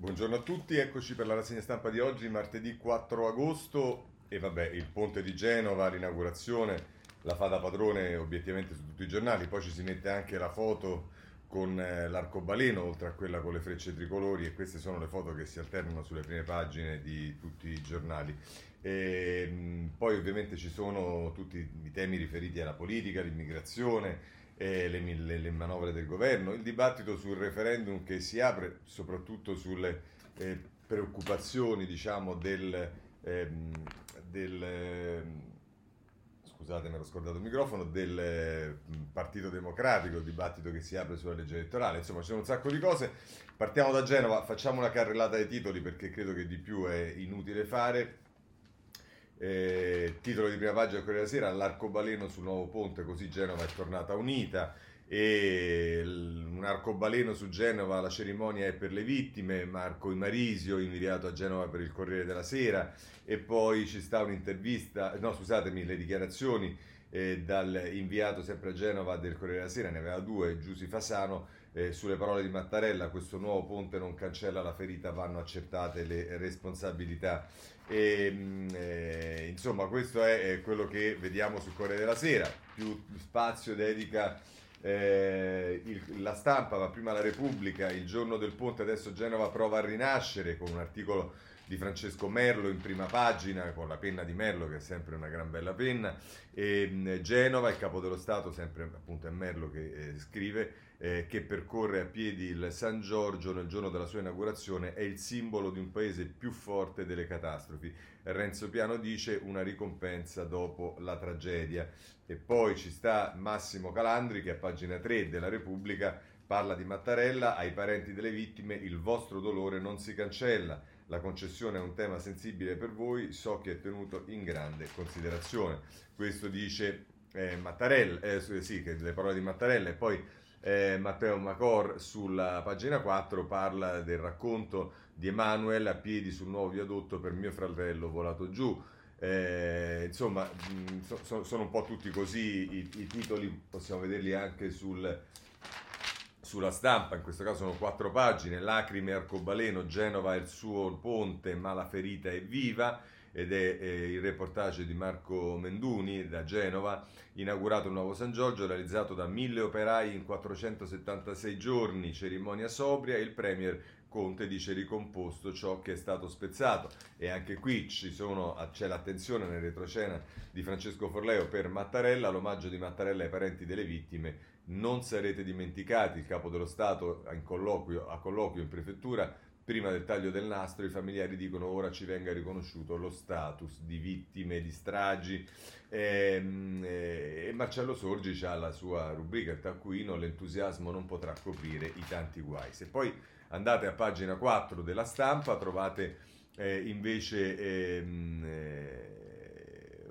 Buongiorno a tutti, eccoci per la rassegna stampa di oggi, martedì 4 agosto e vabbè, il ponte di Genova, l'inaugurazione, la fa da padrone obiettivamente su tutti i giornali, poi ci si mette anche la foto con eh, l'arcobaleno, oltre a quella con le frecce tricolori e queste sono le foto che si alternano sulle prime pagine di tutti i giornali. E, mh, poi ovviamente ci sono tutti i temi riferiti alla politica, all'immigrazione, eh, le, le, le, manovre del governo, il dibattito sul referendum che si apre soprattutto sulle eh, preoccupazioni diciamo, del, ehm, del scusate scordato il microfono, del eh, Partito Democratico, il dibattito che si apre sulla legge elettorale, insomma ci sono un sacco di cose. Partiamo da Genova, facciamo una carrellata dei titoli perché credo che di più è inutile fare. Eh, titolo di prima pagina Corriere della Sera, l'arcobaleno sul nuovo ponte, così Genova è tornata unita e un arcobaleno su Genova, la cerimonia è per le vittime, Marco Imarisio inviato a Genova per il Corriere della Sera e poi ci sta un'intervista, no scusatemi, le dichiarazioni eh, dal inviato sempre a Genova del Corriere della Sera, ne aveva due, Giussi Fasano, eh, sulle parole di Mattarella, questo nuovo ponte non cancella la ferita, vanno accertate le responsabilità. E, mm, eh, insomma, questo è quello che vediamo sul Corriere della Sera. Più spazio dedica eh, il, la stampa, ma prima la Repubblica, il giorno del ponte, adesso Genova prova a rinascere con un articolo di Francesco Merlo in prima pagina con la penna di Merlo che è sempre una gran bella penna e mm, Genova, il capo dello Stato, sempre appunto è Merlo che eh, scrive eh, che percorre a piedi il San Giorgio nel giorno della sua inaugurazione è il simbolo di un paese più forte delle catastrofi. Renzo Piano dice una ricompensa dopo la tragedia. E poi ci sta Massimo Calandri che a pagina 3 della Repubblica parla di Mattarella, ai parenti delle vittime il vostro dolore non si cancella. La concessione è un tema sensibile per voi, so che è tenuto in grande considerazione. Questo dice eh, Mattarella, eh, sì, le parole di Mattarella e poi eh, Matteo Macor sulla pagina 4 parla del racconto di Emanuele a piedi sul nuovo viadotto per mio fratello volato giù. Eh, insomma, mh, so, sono un po' tutti così i, i titoli, possiamo vederli anche sul, sulla stampa, in questo caso sono quattro pagine, lacrime arcobaleno, Genova è il suo ponte, ma la ferita è viva ed è eh, il reportage di Marco Menduni da Genova, inaugurato il nuovo San Giorgio, realizzato da mille operai in 476 giorni, cerimonia sobria, il Premier Conte dice ricomposto ciò che è stato spezzato. E anche qui sono, c'è l'attenzione nel retrocena di Francesco Forleo per Mattarella, l'omaggio di Mattarella ai parenti delle vittime. Non sarete dimenticati, il capo dello Stato colloquio, a colloquio in prefettura, prima del taglio del nastro, i familiari dicono ora ci venga riconosciuto lo status di vittime di stragi. E, ehm, e, e Marcello Sorgi ha la sua rubrica, il taccuino, l'entusiasmo non potrà coprire i tanti guai. Se poi andate a pagina 4 della stampa trovate eh, invece... Ehm, eh,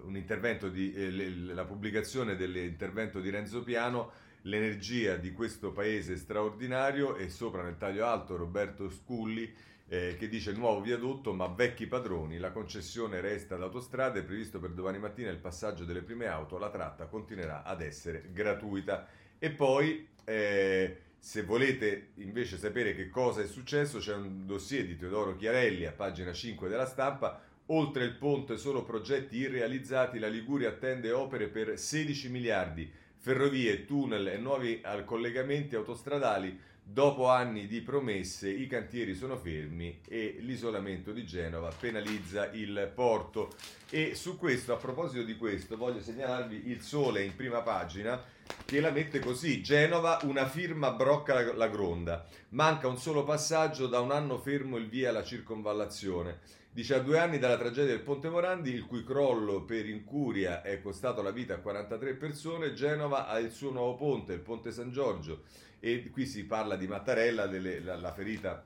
un intervento di, eh, la pubblicazione dell'intervento di Renzo Piano l'energia di questo paese straordinario e sopra nel taglio alto Roberto Sculli eh, che dice nuovo viadotto ma vecchi padroni, la concessione resta ad autostrade, è previsto per domani mattina il passaggio delle prime auto, la tratta continuerà ad essere gratuita. E poi eh, se volete invece sapere che cosa è successo c'è un dossier di Teodoro Chiarelli a pagina 5 della stampa Oltre il ponte solo progetti irrealizzati, la Liguria attende opere per 16 miliardi ferrovie, tunnel e nuovi collegamenti autostradali. Dopo anni di promesse i cantieri sono fermi e l'isolamento di Genova penalizza il porto. E su questo, a proposito di questo, voglio segnalarvi il sole in prima pagina che la mette così: Genova, una firma brocca la gronda. Manca un solo passaggio, da un anno fermo il via alla circonvallazione. Dice a due anni dalla tragedia del Ponte Morandi, il cui crollo per incuria è costato la vita a 43 persone, Genova ha il suo nuovo ponte, il Ponte San Giorgio. E qui si parla di Mattarella, delle, la, la ferita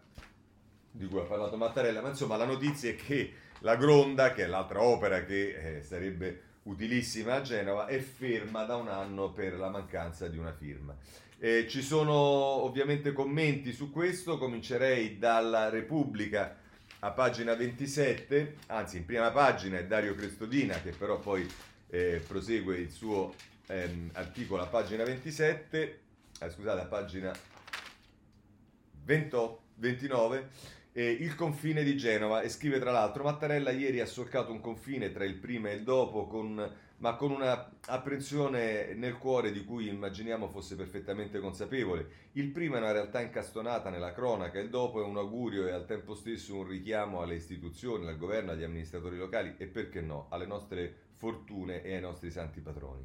di cui ha parlato Mattarella, ma insomma la notizia è che la Gronda, che è l'altra opera che eh, sarebbe utilissima a Genova, è ferma da un anno per la mancanza di una firma. Eh, ci sono ovviamente commenti su questo, comincerei dalla Repubblica a pagina 27, anzi in prima pagina è Dario Crestodina che però poi eh, prosegue il suo ehm, articolo a pagina 27, eh, scusate a pagina 28, 29 eh, il confine di Genova. E scrive tra l'altro Mattarella ieri ha solcato un confine tra il prima e il dopo con, ma con una apprensione nel cuore di cui immaginiamo fosse perfettamente consapevole. Il prima è una realtà incastonata nella cronaca, il dopo è un augurio e al tempo stesso un richiamo alle istituzioni, al governo, agli amministratori locali e perché no, alle nostre fortune e ai nostri santi patroni.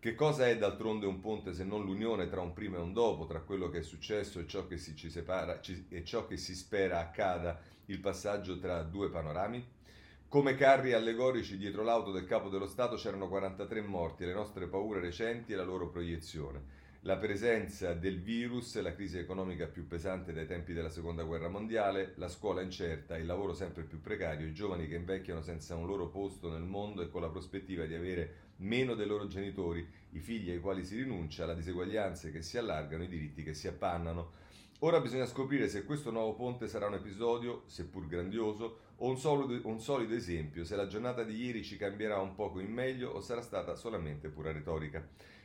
Che cosa è d'altronde un ponte se non l'unione tra un prima e un dopo, tra quello che è successo e ciò che si, ci separa, ci, e ciò che si spera accada, il passaggio tra due panorami? Come carri allegorici dietro l'auto del capo dello Stato c'erano 43 morti, le nostre paure recenti e la loro proiezione la presenza del virus, la crisi economica più pesante dai tempi della seconda guerra mondiale, la scuola incerta, il lavoro sempre più precario, i giovani che invecchiano senza un loro posto nel mondo e con la prospettiva di avere meno dei loro genitori, i figli ai quali si rinuncia, le diseguaglianze che si allargano, i diritti che si appannano. Ora bisogna scoprire se questo nuovo ponte sarà un episodio, seppur grandioso, un solido, un solido esempio, se la giornata di ieri ci cambierà un poco in meglio o sarà stata solamente pura retorica.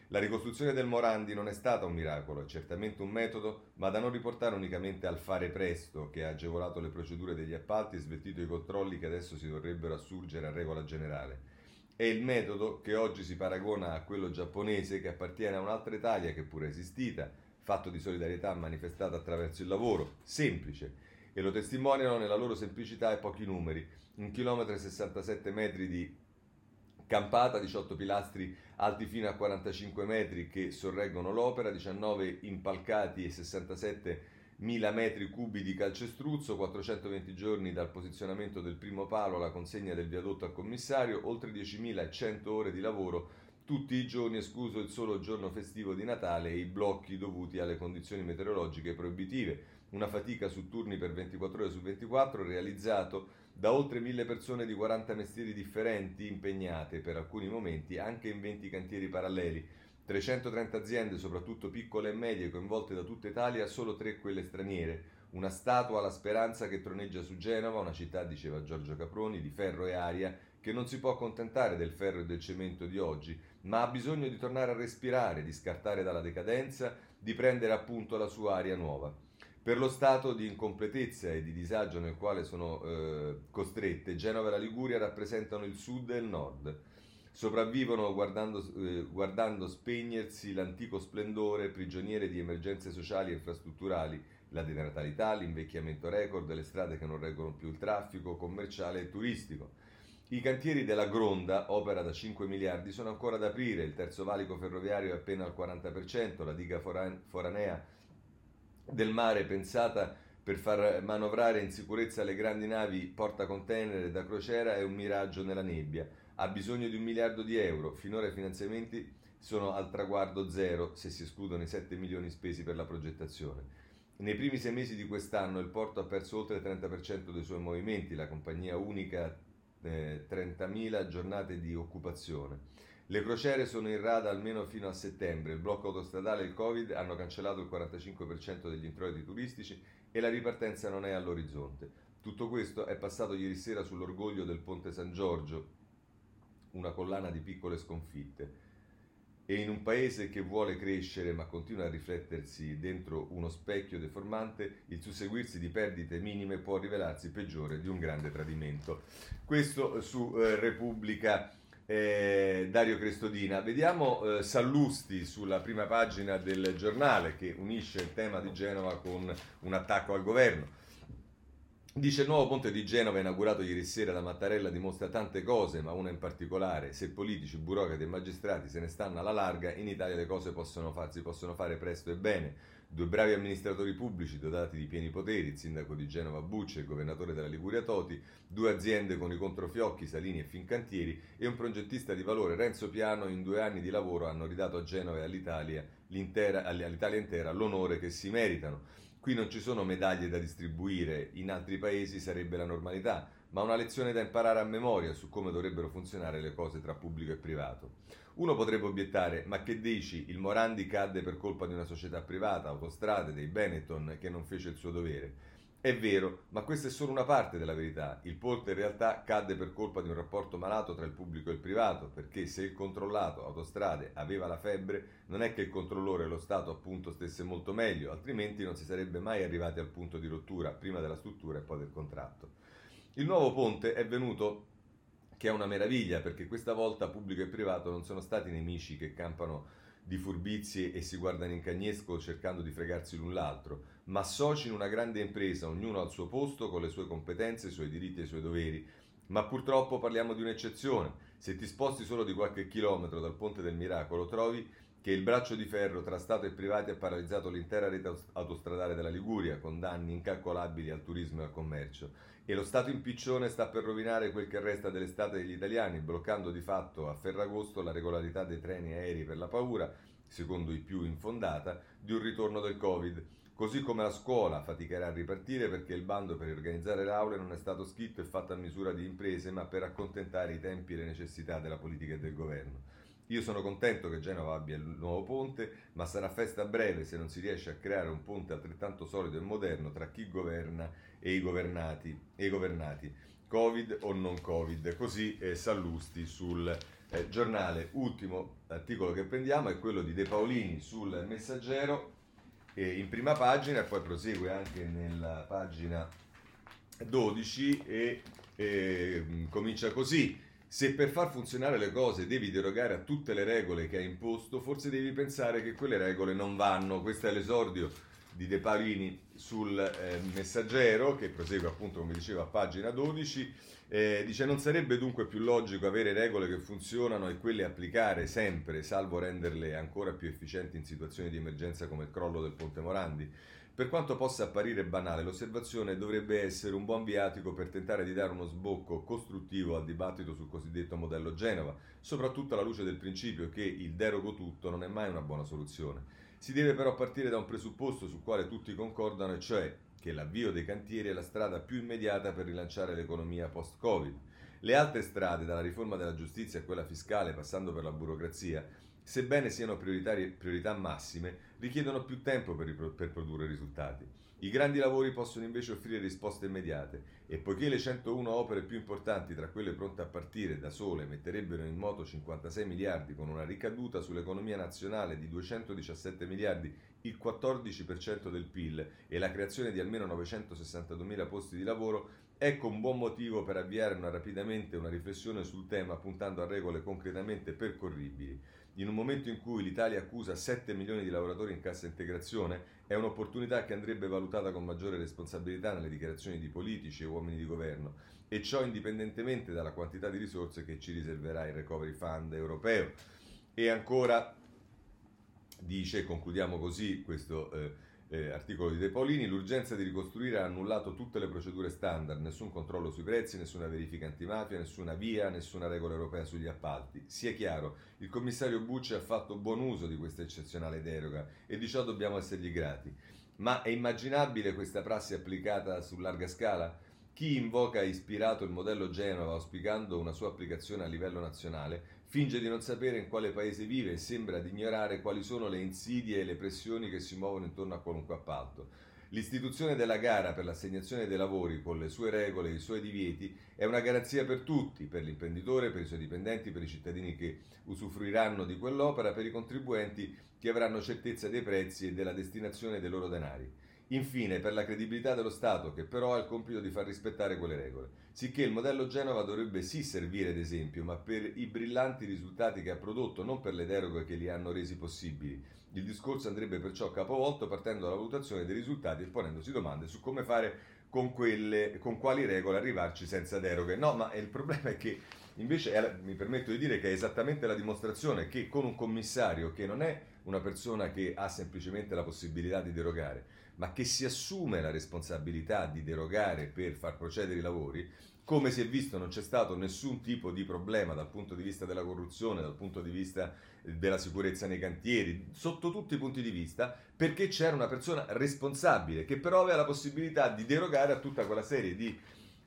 La ricostruzione del Morandi non è stata un miracolo, è certamente un metodo, ma da non riportare unicamente al fare presto, che ha agevolato le procedure degli appalti e svettito i controlli che adesso si dovrebbero assurgere a regola generale. È il metodo che oggi si paragona a quello giapponese che appartiene a un'altra Italia che pure è esistita, fatto di solidarietà manifestata attraverso il lavoro, semplice, e lo testimoniano nella loro semplicità e pochi numeri. Un chilometro e 67 metri di campata, 18 pilastri alti fino a 45 metri che sorreggono l'opera, 19 impalcati e 67 1000 metri cubi di calcestruzzo, 420 giorni dal posizionamento del primo palo alla consegna del viadotto al commissario, oltre 10.100 ore di lavoro tutti i giorni, escluso il solo giorno festivo di Natale e i blocchi dovuti alle condizioni meteorologiche proibitive. Una fatica su turni per 24 ore su 24 realizzato da oltre 1000 persone di 40 mestieri differenti impegnate per alcuni momenti anche in 20 cantieri paralleli 330 aziende, soprattutto piccole e medie, coinvolte da tutta Italia, solo tre quelle straniere. Una statua alla speranza che troneggia su Genova, una città, diceva Giorgio Caproni, di ferro e aria, che non si può accontentare del ferro e del cemento di oggi, ma ha bisogno di tornare a respirare, di scartare dalla decadenza, di prendere appunto la sua aria nuova. Per lo stato di incompletezza e di disagio nel quale sono eh, costrette, Genova e la Liguria rappresentano il sud e il nord sopravvivono guardando, eh, guardando spegnersi l'antico splendore, prigioniere di emergenze sociali e infrastrutturali, la denatalità, l'invecchiamento record, le strade che non reggono più il traffico commerciale e turistico. I cantieri della Gronda, opera da 5 miliardi, sono ancora da aprire, il terzo valico ferroviario è appena al 40%, la diga foranea del mare pensata per far manovrare in sicurezza le grandi navi porta container da crociera è un miraggio nella nebbia ha bisogno di un miliardo di euro, finora i finanziamenti sono al traguardo zero se si escludono i 7 milioni spesi per la progettazione. Nei primi sei mesi di quest'anno il porto ha perso oltre il 30% dei suoi movimenti, la compagnia unica eh, 30.000 giornate di occupazione. Le crociere sono in rada almeno fino a settembre, il blocco autostradale e il Covid hanno cancellato il 45% degli introiti turistici e la ripartenza non è all'orizzonte. Tutto questo è passato ieri sera sull'orgoglio del Ponte San Giorgio, una collana di piccole sconfitte. E in un paese che vuole crescere ma continua a riflettersi dentro uno specchio deformante, il susseguirsi di perdite minime può rivelarsi peggiore di un grande tradimento. Questo su eh, Repubblica eh, Dario Crestodina. Vediamo eh, Sallusti sulla prima pagina del giornale che unisce il tema di Genova con un attacco al governo. Dice il nuovo ponte di Genova inaugurato ieri sera da Mattarella dimostra tante cose, ma una in particolare, se politici, burocrati e magistrati se ne stanno alla larga, in Italia le cose possono farsi, possono fare presto e bene. Due bravi amministratori pubblici dotati di pieni poteri, il sindaco di Genova Bucci e il governatore della Liguria Toti, due aziende con i controfiocchi Salini e Fincantieri e un progettista di valore Renzo Piano in due anni di lavoro hanno ridato a Genova e all'Italia, all'Italia intera l'onore che si meritano. Qui non ci sono medaglie da distribuire, in altri paesi sarebbe la normalità, ma una lezione da imparare a memoria su come dovrebbero funzionare le cose tra pubblico e privato. Uno potrebbe obiettare, ma che dici, il Morandi cadde per colpa di una società privata, autostrade, dei Benetton, che non fece il suo dovere. È vero, ma questa è solo una parte della verità. Il ponte in realtà cadde per colpa di un rapporto malato tra il pubblico e il privato, perché se il controllato, autostrade, aveva la febbre, non è che il controllore e lo Stato appunto stesse molto meglio, altrimenti non si sarebbe mai arrivati al punto di rottura, prima della struttura e poi del contratto. Il nuovo ponte è venuto che è una meraviglia, perché questa volta pubblico e privato non sono stati nemici che campano di furbizie e si guardano in cagnesco cercando di fregarsi l'un l'altro, ma soci in una grande impresa, ognuno al suo posto, con le sue competenze, i suoi diritti e i suoi doveri. Ma purtroppo parliamo di un'eccezione. Se ti sposti solo di qualche chilometro dal Ponte del Miracolo, trovi che il braccio di ferro tra Stato e privati ha paralizzato l'intera rete autostradale della Liguria, con danni incalcolabili al turismo e al commercio. E lo Stato in piccione sta per rovinare quel che resta dell'estate degli italiani, bloccando di fatto a Ferragosto la regolarità dei treni aerei per la paura, secondo i più infondata, di un ritorno del Covid. Così come la scuola faticherà a ripartire perché il bando per organizzare le aule non è stato scritto e fatto a misura di imprese, ma per accontentare i tempi e le necessità della politica e del governo. Io sono contento che Genova abbia il nuovo ponte, ma sarà festa breve se non si riesce a creare un ponte altrettanto solido e moderno tra chi governa e i governati. E i governati. Covid o non Covid, così eh, Sallusti sul eh, giornale. Ultimo articolo che prendiamo è quello di De Paolini sul Messaggero, eh, in prima pagina poi prosegue anche nella pagina 12 e comincia così. Se per far funzionare le cose devi derogare a tutte le regole che hai imposto, forse devi pensare che quelle regole non vanno. Questo è l'esordio di De Parini sul eh, messaggero, che prosegue appunto, come diceva, a pagina 12. Eh, dice non sarebbe dunque più logico avere regole che funzionano e quelle applicare sempre, salvo renderle ancora più efficienti in situazioni di emergenza come il crollo del Ponte Morandi? Per quanto possa apparire banale, l'osservazione dovrebbe essere un buon viatico per tentare di dare uno sbocco costruttivo al dibattito sul cosiddetto modello Genova, soprattutto alla luce del principio che il derogo tutto non è mai una buona soluzione. Si deve però partire da un presupposto sul quale tutti concordano, e cioè che l'avvio dei cantieri è la strada più immediata per rilanciare l'economia post-Covid. Le altre strade, dalla riforma della giustizia a quella fiscale, passando per la burocrazia, sebbene siano priorità massime, richiedono più tempo per, per, produrre risultati. I grandi lavori possono invece offrire risposte immediate e poiché le 101 opere più importanti tra quelle pronte a partire da sole metterebbero in moto 56 miliardi con una ricaduta sull'economia nazionale di 217 miliardi, il 14% del PIL e la creazione di almeno 962 mila posti di lavoro, ecco un buon motivo per avviare una, rapidamente una riflessione sul tema puntando a regole concretamente percorribili in un momento in cui l'Italia accusa 7 milioni di lavoratori in cassa integrazione, è un'opportunità che andrebbe valutata con maggiore responsabilità nelle dichiarazioni di politici e uomini di governo, e ciò indipendentemente dalla quantità di risorse che ci riserverà il Recovery Fund europeo. E ancora dice, concludiamo così questo eh, eh, articolo di De Paolini, l'urgenza di ricostruire ha annullato tutte le procedure standard, nessun controllo sui prezzi, nessuna verifica antimafia, nessuna via, nessuna regola europea sugli appalti. Sia chiaro, il commissario Bucci ha fatto buon uso di questa eccezionale deroga e di ciò dobbiamo essergli grati. Ma è immaginabile questa prassi applicata su larga scala? Chi invoca ispirato il modello Genova auspicando una sua applicazione a livello nazionale Finge di non sapere in quale paese vive e sembra di ignorare quali sono le insidie e le pressioni che si muovono intorno a qualunque appalto. L'istituzione della gara per l'assegnazione dei lavori con le sue regole e i suoi divieti è una garanzia per tutti, per l'imprenditore, per i suoi dipendenti, per i cittadini che usufruiranno di quell'opera, per i contribuenti che avranno certezza dei prezzi e della destinazione dei loro denari. Infine, per la credibilità dello Stato, che però ha il compito di far rispettare quelle regole. Sicché il modello Genova dovrebbe sì servire ad esempio, ma per i brillanti risultati che ha prodotto, non per le deroghe che li hanno resi possibili. Il discorso andrebbe perciò capovolto partendo dalla valutazione dei risultati e ponendosi domande su come fare con, quelle, con quali regole arrivarci senza deroghe. No, ma il problema è che invece è, mi permetto di dire che è esattamente la dimostrazione che con un commissario che non è una persona che ha semplicemente la possibilità di derogare, ma che si assume la responsabilità di derogare per far procedere i lavori, come si è visto non c'è stato nessun tipo di problema dal punto di vista della corruzione, dal punto di vista della sicurezza nei cantieri, sotto tutti i punti di vista, perché c'era una persona responsabile che però aveva la possibilità di derogare a tutta quella serie di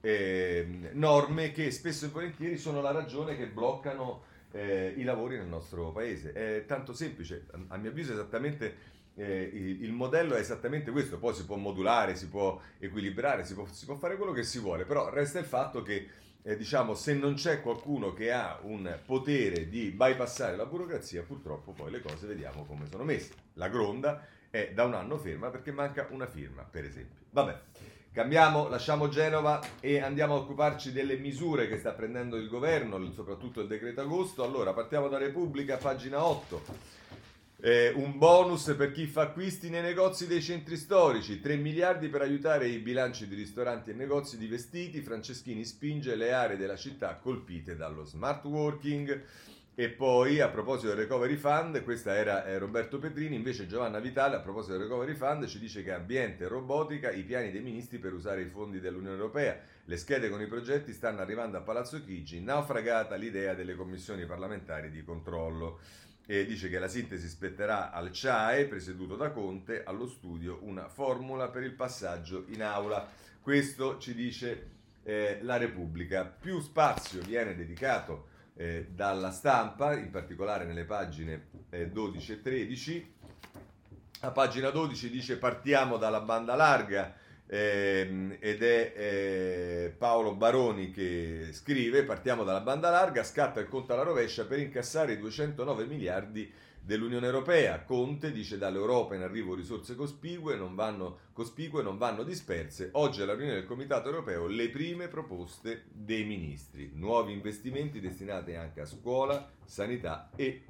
eh, norme che spesso e volentieri sono la ragione che bloccano eh, i lavori nel nostro paese. È tanto semplice, a mio avviso esattamente eh, il, modello è esattamente questo, poi si può modulare, si può equilibrare, si può, si può fare quello che si vuole, però resta il fatto che eh, diciamo, se non c'è qualcuno che ha un potere di bypassare la burocrazia, purtroppo poi le cose vediamo come sono messe. La Gronda è da un anno ferma perché manca una firma, per esempio. Vabbè, cambiamo, lasciamo Genova e andiamo a occuparci delle misure che sta prendendo il governo, soprattutto il decreto agosto. Allora, partiamo da Repubblica, pagina 8. Eh, un bonus per chi fa acquisti nei negozi dei centri storici, 3 miliardi per aiutare i bilanci di ristoranti e negozi di vestiti. Franceschini spinge le aree della città colpite dallo smart working. E poi a proposito del recovery fund, questa era eh, Roberto Petrini, invece Giovanna Vitale a proposito del recovery fund ci dice che ambiente e robotica, i piani dei ministri per usare i fondi dell'Unione Europea, le schede con i progetti stanno arrivando a Palazzo Chigi, naufragata l'idea delle commissioni parlamentari di controllo e dice che la sintesi spetterà al CIAE, presieduto da Conte, allo studio una formula per il passaggio in aula. Questo ci dice eh, la Repubblica. Più spazio viene dedicato eh, dalla stampa, in particolare nelle pagine eh, 12 e 13. A pagina 12 dice partiamo dalla banda larga eh, ed è eh, Paolo Baroni che scrive, partiamo dalla banda larga, scatta il conto alla rovescia per incassare i 209 miliardi dell'Unione Europea. Conte dice dall'Europa in arrivo risorse cospicue non vanno, cospicue non vanno disperse. Oggi alla riunione del Comitato Europeo le prime proposte dei ministri. Nuovi investimenti destinati anche a scuola, sanità e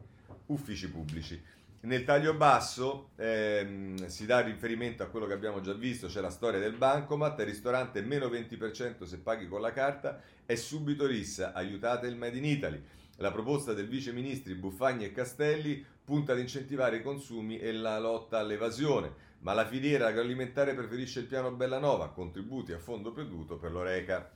uffici pubblici. Nel taglio basso ehm, si dà riferimento a quello che abbiamo già visto, c'è la storia del bancomat, il ristorante meno 20% se paghi con la carta, è subito rissa, aiutate il Made in Italy. La proposta del vice ministri Buffagni e Castelli punta ad incentivare i consumi e la lotta all'evasione, ma la filiera agroalimentare preferisce il piano Bellanova, contributi a fondo perduto per l'Oreca.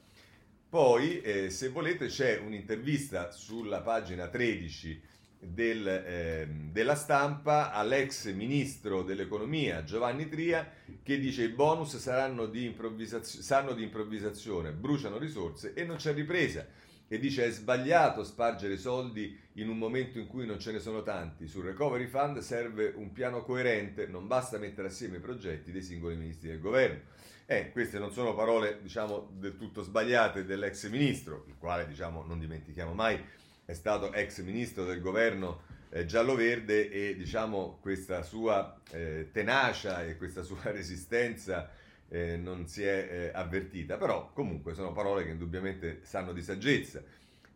Poi, eh, se volete, c'è un'intervista sulla pagina 13 del, eh, della stampa all'ex ministro dell'economia Giovanni Tria che dice i bonus saranno di, improvvisazio- saranno di improvvisazione, bruciano risorse e non c'è ripresa. E dice è sbagliato spargere soldi in un momento in cui non ce ne sono tanti. Sul recovery fund serve un piano coerente, non basta mettere assieme i progetti dei singoli ministri del governo. Eh, queste non sono parole, diciamo, del tutto sbagliate dell'ex ministro, il quale, diciamo, non dimentichiamo mai, è stato ex ministro del governo eh, giallo-verde e diciamo questa sua eh, tenacia e questa sua resistenza eh, non si è eh, avvertita, però comunque sono parole che indubbiamente sanno di saggezza.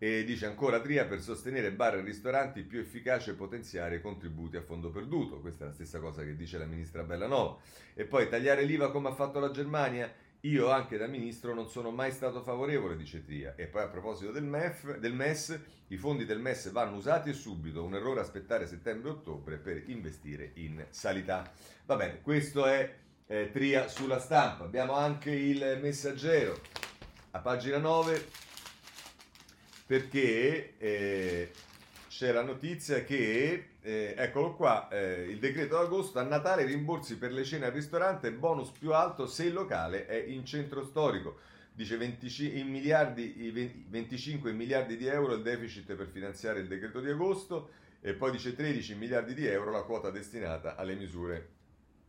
E dice ancora Tria per sostenere bar e ristoranti più efficace potenziare i contributi a fondo perduto. Questa è la stessa cosa che dice la ministra Bellanova. E poi tagliare l'IVA come ha fatto la Germania io anche da ministro non sono mai stato favorevole, dice Tria. E poi a proposito del, MEF, del MES, i fondi del MES vanno usati e subito, un errore aspettare settembre-ottobre per investire in sanità. Va bene, questo è eh, Tria sulla stampa. Abbiamo anche il messaggero a pagina 9 perché eh, c'è la notizia che, eh, eccolo qua, eh, il decreto d'agosto a Natale rimborsi per le cene al ristorante, bonus più alto se il locale è in centro storico. Dice 20, miliardi, 25 miliardi di euro il deficit per finanziare il decreto di agosto e poi dice 13 miliardi di euro la quota destinata alle misure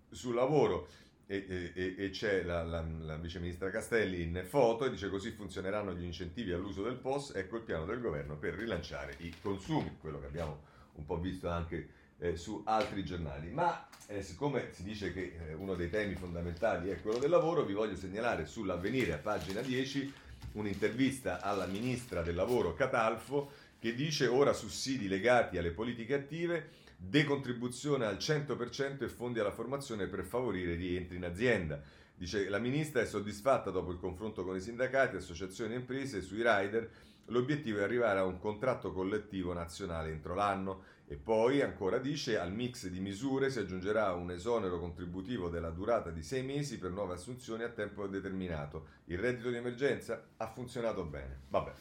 sul lavoro e, e, e c'è la, la, la viceministra Castelli in foto e dice così funzioneranno gli incentivi all'uso del POS, ecco il piano del governo per rilanciare i consumi, quello che abbiamo un po' visto anche eh, su altri giornali. Ma eh, siccome si dice che eh, uno dei temi fondamentali è quello del lavoro, vi voglio segnalare sull'avvenire a pagina 10 un'intervista alla ministra del lavoro Catalfo che dice ora sussidi legati alle politiche attive decontribuzione al 100% e fondi alla formazione per favorire i rientri in azienda. Dice la ministra è soddisfatta dopo il confronto con i sindacati, associazioni e imprese sui rider. L'obiettivo è arrivare a un contratto collettivo nazionale entro l'anno e poi ancora dice al mix di misure si aggiungerà un esonero contributivo della durata di sei mesi per nuove assunzioni a tempo determinato. Il reddito di emergenza ha funzionato bene. Vabbè.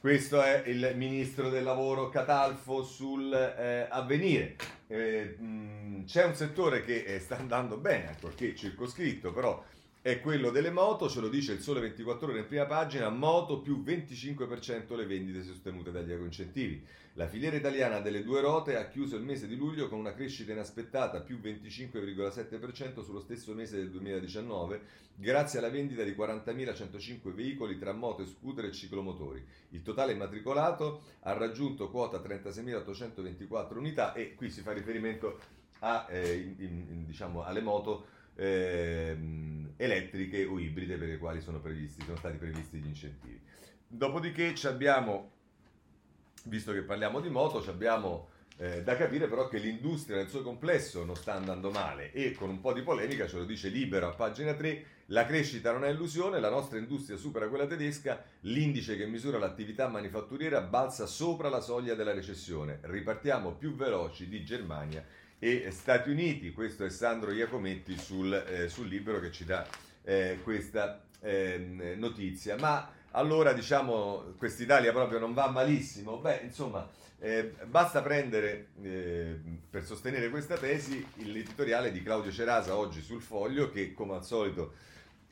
Questo è il ministro del lavoro Catalfo sul eh. Eh, c'è un settore che eh, sta andando bene, ancorché circoscritto, però è quello delle moto, ce lo dice il Sole 24 ore in prima pagina, moto più 25% le vendite sostenute dagli ecoincentivi. La filiera italiana delle due rote ha chiuso il mese di luglio con una crescita inaspettata più 25,7% sullo stesso mese del 2019, grazie alla vendita di 40.105 veicoli tra moto, scooter e ciclomotori. Il totale immatricolato ha raggiunto quota 36.824 unità e qui si fa riferimento a, eh, in, in, diciamo, alle moto eh, elettriche o ibride per le quali sono, previsti, sono stati previsti gli incentivi. Dopodiché abbiamo, visto che parliamo di moto, abbiamo eh, da capire però che l'industria nel suo complesso non sta andando male e con un po' di polemica, ce lo dice Libero a pagina 3, la crescita non è illusione, la nostra industria supera quella tedesca, l'indice che misura l'attività manifatturiera balza sopra la soglia della recessione, ripartiamo più veloci di Germania e Stati Uniti. Questo è Sandro Iacometti sul, eh, sul libro che ci dà eh, questa eh, notizia. Ma allora diciamo quest'Italia proprio non va malissimo? Beh, insomma, eh, basta prendere eh, per sostenere questa tesi l'editoriale di Claudio Cerasa oggi sul foglio che come al solito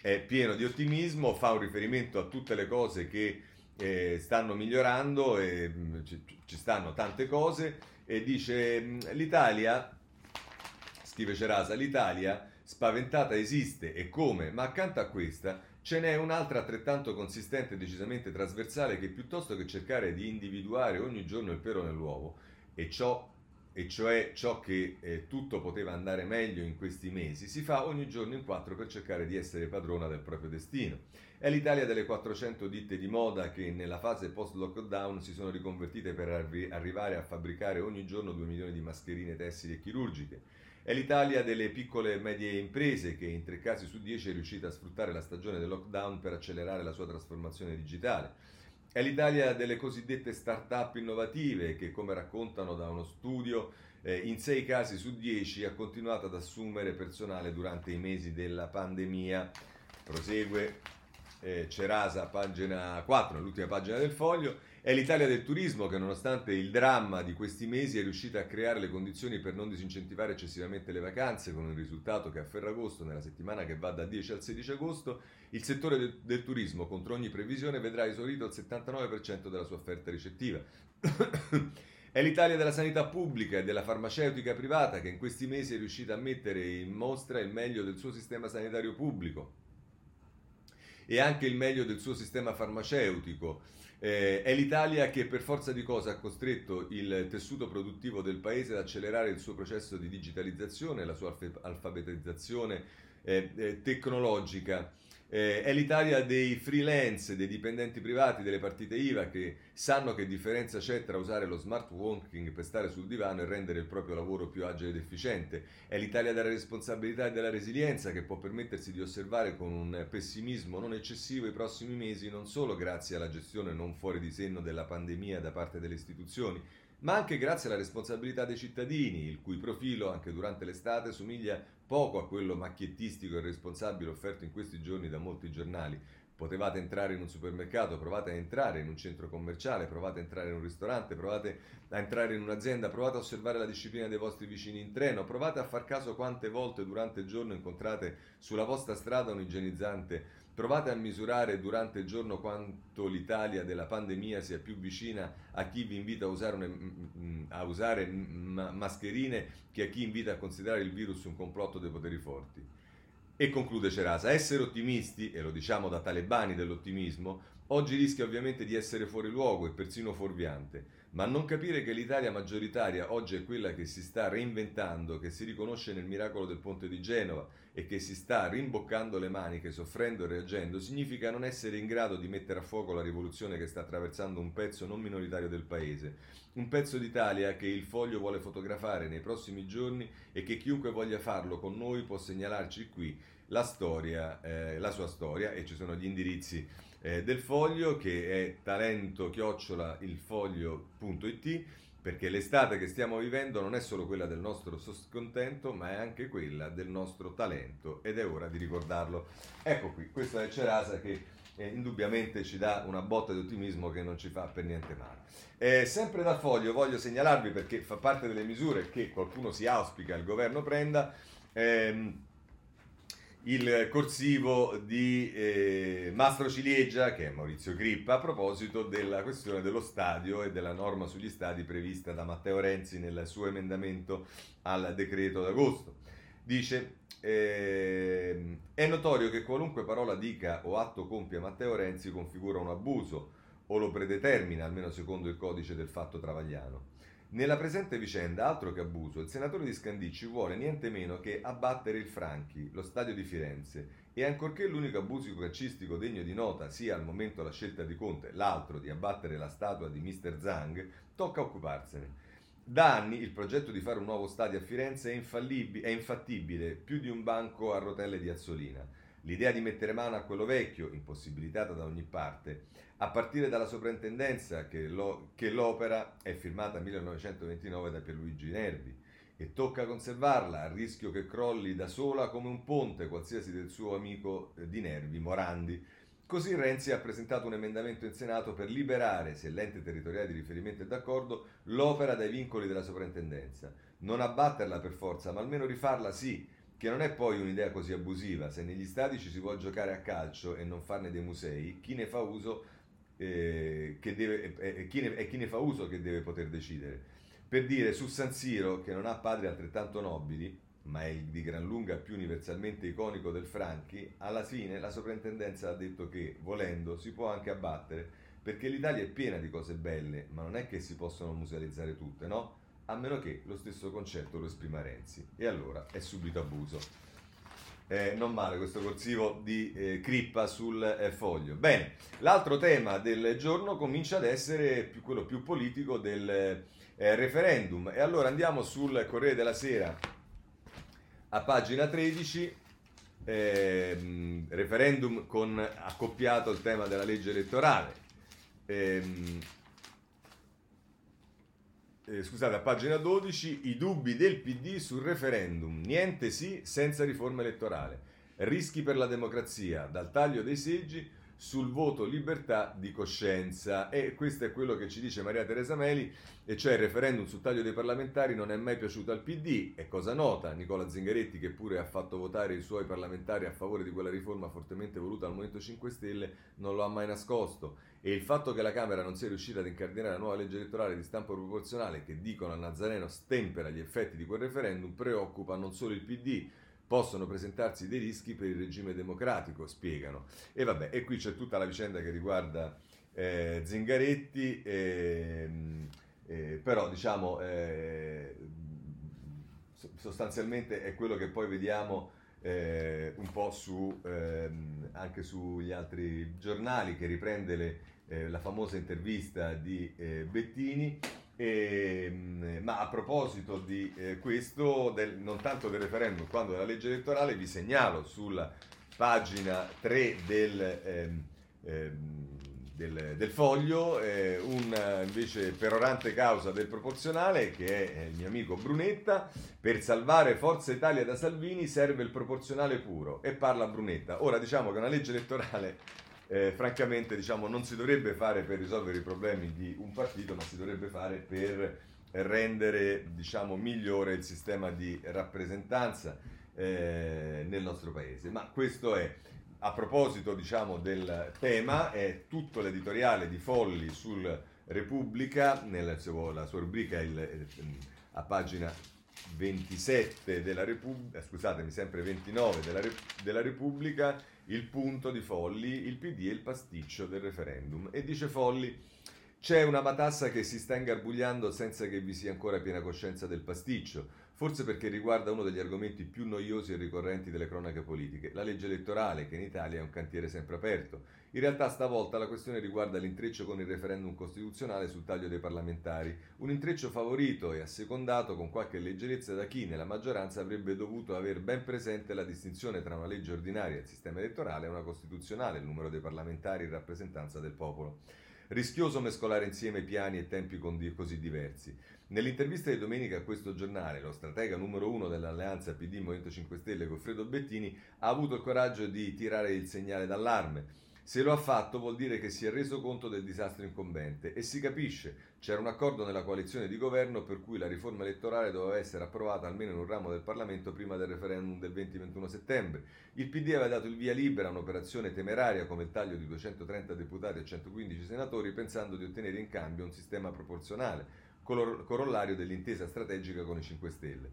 è pieno di ottimismo, fa un riferimento a tutte le cose che eh, stanno migliorando e mh, ci, ci stanno tante cose e dice l'Italia scrive Cerasa, l'Italia spaventata esiste e come, ma accanto a questa ce n'è un'altra altrettanto consistente e decisamente trasversale che piuttosto che cercare di individuare ogni giorno il pero nell'uovo, e, ciò, e cioè ciò che eh, tutto poteva andare meglio in questi mesi, si fa ogni giorno in quattro per cercare di essere padrona del proprio destino. È l'Italia delle 400 ditte di moda che nella fase post-lockdown si sono riconvertite per arri- arrivare a fabbricare ogni giorno 2 milioni di mascherine tessili e chirurgiche. È l'Italia delle piccole e medie imprese che in tre casi su dieci è riuscita a sfruttare la stagione del lockdown per accelerare la sua trasformazione digitale. È l'Italia delle cosiddette start-up innovative che, come raccontano da uno studio, eh, in sei casi su dieci ha continuato ad assumere personale durante i mesi della pandemia. Prosegue eh, Cerasa, pagina 4, nell'ultima pagina del foglio. È l'Italia del turismo che nonostante il dramma di questi mesi è riuscita a creare le condizioni per non disincentivare eccessivamente le vacanze, con il risultato che a Ferragosto, nella settimana che va dal 10 al 16 agosto, il settore del, del turismo contro ogni previsione vedrà esaurito il 79% della sua offerta ricettiva. È l'Italia della sanità pubblica e della farmaceutica privata che in questi mesi è riuscita a mettere in mostra il meglio del suo sistema sanitario pubblico e anche il meglio del suo sistema farmaceutico eh, è l'Italia che per forza di cosa ha costretto il tessuto produttivo del paese ad accelerare il suo processo di digitalizzazione, la sua alfabetizzazione eh, eh, tecnologica eh, è l'Italia dei freelance, dei dipendenti privati, delle partite IVA che sanno che differenza c'è tra usare lo smart working per stare sul divano e rendere il proprio lavoro più agile ed efficiente. È l'Italia della responsabilità e della resilienza che può permettersi di osservare con un pessimismo non eccessivo i prossimi mesi, non solo grazie alla gestione non fuori di senno della pandemia da parte delle istituzioni, ma anche grazie alla responsabilità dei cittadini, il cui profilo anche durante l'estate somiglia poco a quello macchiettistico e responsabile offerto in questi giorni da molti giornali. Potevate entrare in un supermercato, provate a entrare in un centro commerciale, provate a entrare in un ristorante, provate a entrare in un'azienda, provate a osservare la disciplina dei vostri vicini in treno, provate a far caso quante volte durante il giorno incontrate sulla vostra strada un igienizzante Provate a misurare durante il giorno quanto l'Italia della pandemia sia più vicina a chi vi invita a usare, una, mm, mm, a usare mascherine che a chi invita a considerare il virus un complotto dei poteri forti. E conclude Cerasa, essere ottimisti, e lo diciamo da talebani dell'ottimismo, oggi rischia ovviamente di essere fuori luogo e persino fuorviante ma non capire che l'Italia maggioritaria oggi è quella che si sta reinventando, che si riconosce nel miracolo del ponte di Genova e che si sta rimboccando le maniche, soffrendo e reagendo, significa non essere in grado di mettere a fuoco la rivoluzione che sta attraversando un pezzo non minoritario del paese, un pezzo d'Italia che il foglio vuole fotografare nei prossimi giorni e che chiunque voglia farlo con noi può segnalarci qui la storia, eh, la sua storia e ci sono gli indirizzi eh, del foglio che è talento-ilfoglio.it perché l'estate che stiamo vivendo non è solo quella del nostro scontento ma è anche quella del nostro talento ed è ora di ricordarlo. Ecco qui, questo è Cerasa che eh, indubbiamente ci dà una botta di ottimismo che non ci fa per niente male. Eh, sempre dal foglio voglio segnalarvi perché fa parte delle misure che qualcuno si auspica il governo prenda. Ehm, il corsivo di eh, Mastro Ciliegia, che è Maurizio Crippa, a proposito della questione dello stadio e della norma sugli stadi prevista da Matteo Renzi nel suo emendamento al decreto d'agosto. Dice, eh, è notorio che qualunque parola dica o atto compia Matteo Renzi configura un abuso o lo predetermina, almeno secondo il codice del fatto travagliano. Nella presente vicenda, altro che abuso, il senatore di Scandicci vuole niente meno che abbattere il Franchi, lo stadio di Firenze, e ancorché l'unico abuso calcistico degno di nota sia al momento la scelta di Conte, l'altro di abbattere la statua di Mr. Zhang, tocca occuparsene. Da anni il progetto di fare un nuovo stadio a Firenze è, è infattibile, più di un banco a rotelle di Azzolina. L'idea di mettere mano a quello vecchio, impossibilitata da ogni parte, a partire dalla soprintendenza che, lo, che l'opera è firmata nel 1929 da Pierluigi Nervi e tocca conservarla a rischio che crolli da sola come un ponte qualsiasi del suo amico eh, di Nervi, Morandi. Così Renzi ha presentato un emendamento in Senato per liberare, se l'ente territoriale di riferimento è d'accordo, l'opera dai vincoli della soprintendenza. Non abbatterla per forza, ma almeno rifarla sì, che non è poi un'idea così abusiva. Se negli stadi ci si può giocare a calcio e non farne dei musei, chi ne fa uso, eh, deve, eh, chi ne, è chi ne fa uso che deve poter decidere. Per dire su San Siro, che non ha padri altrettanto nobili, ma è di gran lunga più universalmente iconico del Franchi, alla fine la soprintendenza ha detto che, volendo, si può anche abbattere, perché l'Italia è piena di cose belle, ma non è che si possono musealizzare tutte, no? a meno che lo stesso concetto lo esprima Renzi. E allora è subito abuso. Eh, non male questo corsivo di eh, Crippa sul eh, foglio. Bene, l'altro tema del giorno comincia ad essere più, quello più politico del eh, referendum. E allora andiamo sul Corriere della Sera a pagina 13. Ehm, referendum con accoppiato il tema della legge elettorale. Eh, scusate, a pagina 12, i dubbi del PD sul referendum. Niente sì senza riforma elettorale. Rischi per la democrazia, dal taglio dei seggi sul voto libertà di coscienza. E questo è quello che ci dice Maria Teresa Meli, e cioè il referendum sul taglio dei parlamentari non è mai piaciuto al PD, è cosa nota. Nicola Zingaretti, che pure ha fatto votare i suoi parlamentari a favore di quella riforma fortemente voluta al Movimento 5 Stelle, non lo ha mai nascosto. E il fatto che la Camera non sia riuscita ad incardinare la nuova legge elettorale di stampo proporzionale che dicono a Nazareno stempera gli effetti di quel referendum preoccupa non solo il PD, possono presentarsi dei rischi per il regime democratico, spiegano. E vabbè, e qui c'è tutta la vicenda che riguarda eh, Zingaretti, eh, eh, però diciamo eh, sostanzialmente è quello che poi vediamo eh, un po' su, ehm, anche sugli altri giornali che riprende le, eh, la famosa intervista di Bettini e, ehm, ma a proposito di eh, questo, del, non tanto del referendum quanto della legge elettorale, vi segnalo sulla pagina 3 del, ehm, ehm, del, del foglio eh, un invece perorante causa del proporzionale che è il mio amico Brunetta. Per salvare Forza Italia da Salvini serve il proporzionale puro e parla Brunetta. Ora diciamo che una legge elettorale eh, francamente diciamo, non si dovrebbe fare per risolvere i problemi di un partito, ma si dovrebbe fare per rendere diciamo, migliore il sistema di rappresentanza eh, nel nostro paese. Ma questo è, a proposito diciamo, del tema, è tutto l'editoriale di Folli sul Repubblica, nella sua, sua rubrica il, a pagina 27 della Repubblica, eh, scusatemi, sempre 29 della, della Repubblica, il punto di Folli, il PD e il pasticcio del referendum. E dice Folli, c'è una matassa che si sta ingarbugliando senza che vi sia ancora piena coscienza del pasticcio, forse perché riguarda uno degli argomenti più noiosi e ricorrenti delle cronache politiche, la legge elettorale, che in Italia è un cantiere sempre aperto. In realtà stavolta la questione riguarda l'intreccio con il referendum costituzionale sul taglio dei parlamentari, un intreccio favorito e assecondato con qualche leggerezza da chi nella maggioranza avrebbe dovuto aver ben presente la distinzione tra una legge ordinaria, il sistema elettorale, e una costituzionale, il numero dei parlamentari in rappresentanza del popolo. Rischioso mescolare insieme piani e tempi così diversi. Nell'intervista di domenica a questo giornale, lo stratega numero uno dell'alleanza PD Movimento 5 Stelle, Goffredo Bettini, ha avuto il coraggio di tirare il segnale d'allarme. Se lo ha fatto vuol dire che si è reso conto del disastro incombente e si capisce. C'era un accordo nella coalizione di governo per cui la riforma elettorale doveva essere approvata almeno in un ramo del Parlamento prima del referendum del 20-21 settembre. Il PD aveva dato il via libera a un'operazione temeraria come il taglio di 230 deputati e 115 senatori pensando di ottenere in cambio un sistema proporzionale, corollario dell'intesa strategica con i 5 Stelle.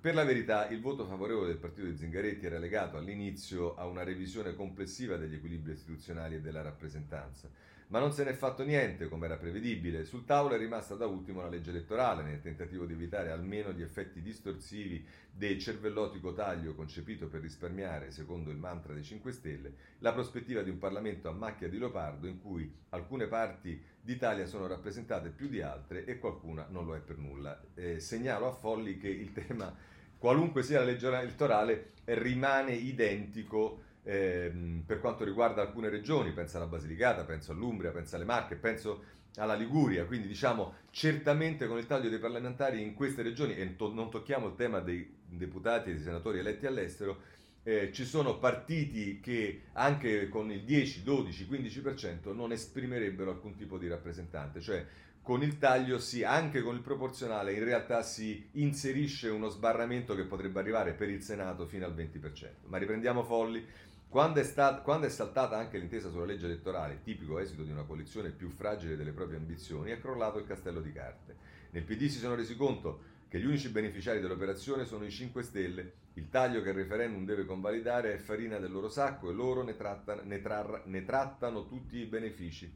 Per la verità, il voto favorevole del partito di Zingaretti era legato all'inizio a una revisione complessiva degli equilibri istituzionali e della rappresentanza, ma non se n'è fatto niente, come era prevedibile. Sul tavolo è rimasta da ultimo la legge elettorale, nel tentativo di evitare almeno gli effetti distorsivi del cervellotico taglio concepito per risparmiare, secondo il mantra dei 5 Stelle, la prospettiva di un Parlamento a macchia di leopardo in cui alcune parti d'Italia sono rappresentate più di altre e qualcuna non lo è per nulla. Eh, segnalo a Folli che il tema qualunque sia la legge elettorale, rimane identico ehm, per quanto riguarda alcune regioni, penso alla Basilicata, penso all'Umbria, penso alle Marche, penso alla Liguria, quindi diciamo certamente con il taglio dei parlamentari in queste regioni, e to- non tocchiamo il tema dei deputati e dei senatori eletti all'estero, eh, ci sono partiti che anche con il 10, 12, 15% non esprimerebbero alcun tipo di rappresentante, cioè con il taglio sì, anche con il proporzionale in realtà si inserisce uno sbarramento che potrebbe arrivare per il Senato fino al 20%. Ma riprendiamo Folli. Quando è, stat- quando è saltata anche l'intesa sulla legge elettorale, tipico esito di una coalizione più fragile delle proprie ambizioni, è crollato il castello di carte. Nel PD si sono resi conto che gli unici beneficiari dell'operazione sono i 5 Stelle. Il taglio che il referendum deve convalidare è farina del loro sacco e loro ne, trattano, ne, tra- ne trattano tutti i benefici.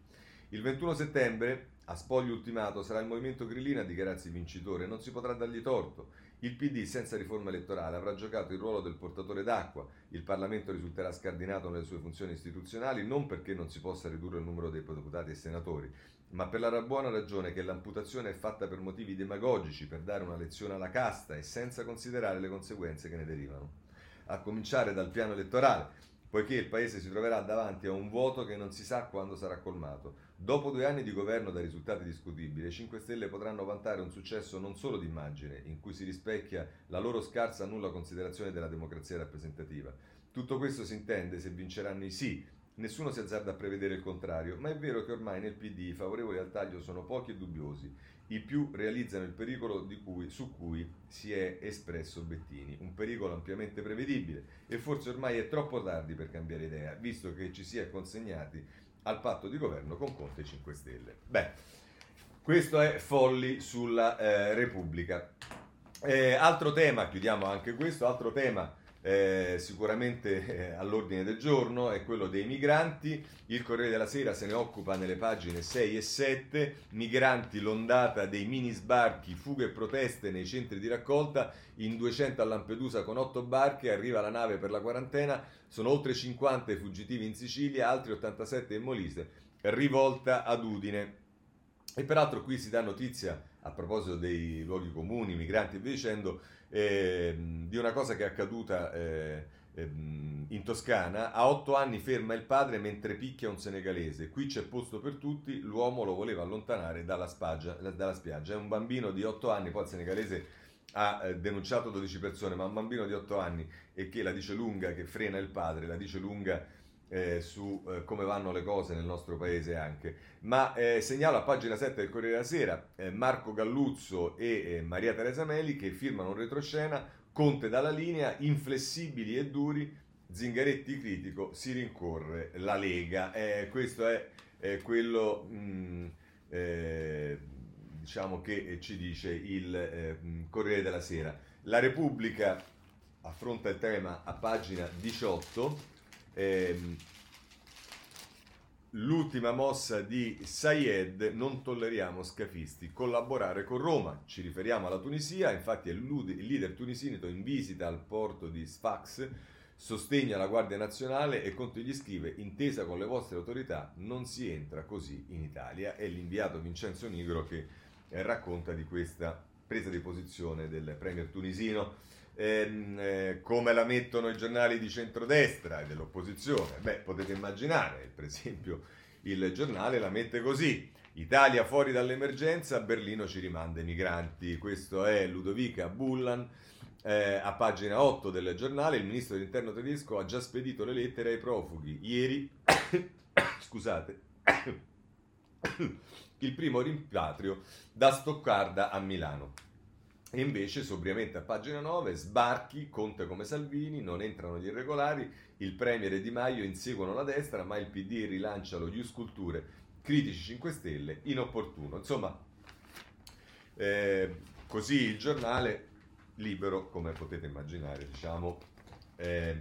Il 21 settembre a spoglio ultimato sarà il movimento grillino a dichiararsi vincitore, non si potrà dargli torto. Il PD senza riforma elettorale avrà giocato il ruolo del portatore d'acqua, il Parlamento risulterà scardinato nelle sue funzioni istituzionali non perché non si possa ridurre il numero dei deputati e senatori, ma per la buona ragione che l'amputazione è fatta per motivi demagogici, per dare una lezione alla casta e senza considerare le conseguenze che ne derivano. A cominciare dal piano elettorale, poiché il Paese si troverà davanti a un vuoto che non si sa quando sarà colmato. Dopo due anni di governo da risultati discutibili, i 5 Stelle potranno vantare un successo non solo d'immagine, in cui si rispecchia la loro scarsa nulla considerazione della democrazia rappresentativa. Tutto questo si intende se vinceranno i sì. Nessuno si azzarda a prevedere il contrario, ma è vero che ormai nel PD i favorevoli al taglio sono pochi e dubbiosi. I più realizzano il pericolo cui, su cui si è espresso Bettini, un pericolo ampiamente prevedibile e forse ormai è troppo tardi per cambiare idea, visto che ci si è consegnati al patto di governo con Conte 5 Stelle. Beh, questo è Folli sulla eh, Repubblica. Eh, altro tema, chiudiamo anche questo, altro tema eh, sicuramente eh, all'ordine del giorno è quello dei migranti. Il Corriere della Sera se ne occupa nelle pagine 6 e 7. Migranti, l'ondata dei mini sbarchi, fughe e proteste nei centri di raccolta. In 200 a Lampedusa con 8 barche arriva la nave per la quarantena. Sono oltre 50 i fuggitivi in Sicilia, altri 87 in Molise. Rivolta ad Udine. E peraltro qui si dà notizia a proposito dei luoghi comuni, migranti e via dicendo eh, di una cosa che è accaduta eh, ehm, in Toscana. A otto anni ferma il padre mentre picchia un senegalese. Qui c'è posto per tutti, l'uomo lo voleva allontanare dalla, spaggia, dalla spiaggia. È un bambino di otto anni, poi il senegalese ha eh, denunciato 12 persone, ma un bambino di 8 anni e che la dice lunga, che frena il padre, la dice lunga eh, su eh, come vanno le cose nel nostro paese anche. Ma eh, segnalo a pagina 7 del Corriere della Sera eh, Marco Galluzzo e eh, Maria Teresa Meli che firmano un retroscena, Conte dalla linea, inflessibili e duri, Zingaretti critico, si rincorre la Lega. Eh, questo è quello mh, mm, diciamo che ci dice il mm, Corriere della Sera. La Repubblica affronta il tema a pagina 18 Ehm, l'ultima mossa di Sayed, non tolleriamo scafisti, collaborare con Roma. Ci riferiamo alla Tunisia, infatti è il leader tunisino in visita al porto di Sfax, sostegna la Guardia Nazionale e Conte gli scrive, intesa con le vostre autorità, non si entra così in Italia. È l'inviato Vincenzo Nigro che eh, racconta di questa presa di posizione del premier tunisino ehm, eh, come la mettono i giornali di centrodestra e dell'opposizione. Beh, potete immaginare, per esempio, il giornale la mette così. Italia fuori dall'emergenza, Berlino ci rimanda i migranti. Questo è Ludovica Bullan. Eh, a pagina 8 del giornale, il ministro dell'interno tedesco ha già spedito le lettere ai profughi. Ieri scusate, il primo rimpatrio da Stoccarda a Milano. E invece, sobriamente a pagina 9, sbarchi, Conte come Salvini, non entrano gli irregolari, il Premier e Di Maio inseguono la destra, ma il PD rilancia lo Ius Culture, critici 5 Stelle, inopportuno. Insomma, eh, così il giornale libero, come potete immaginare, diciamo, eh,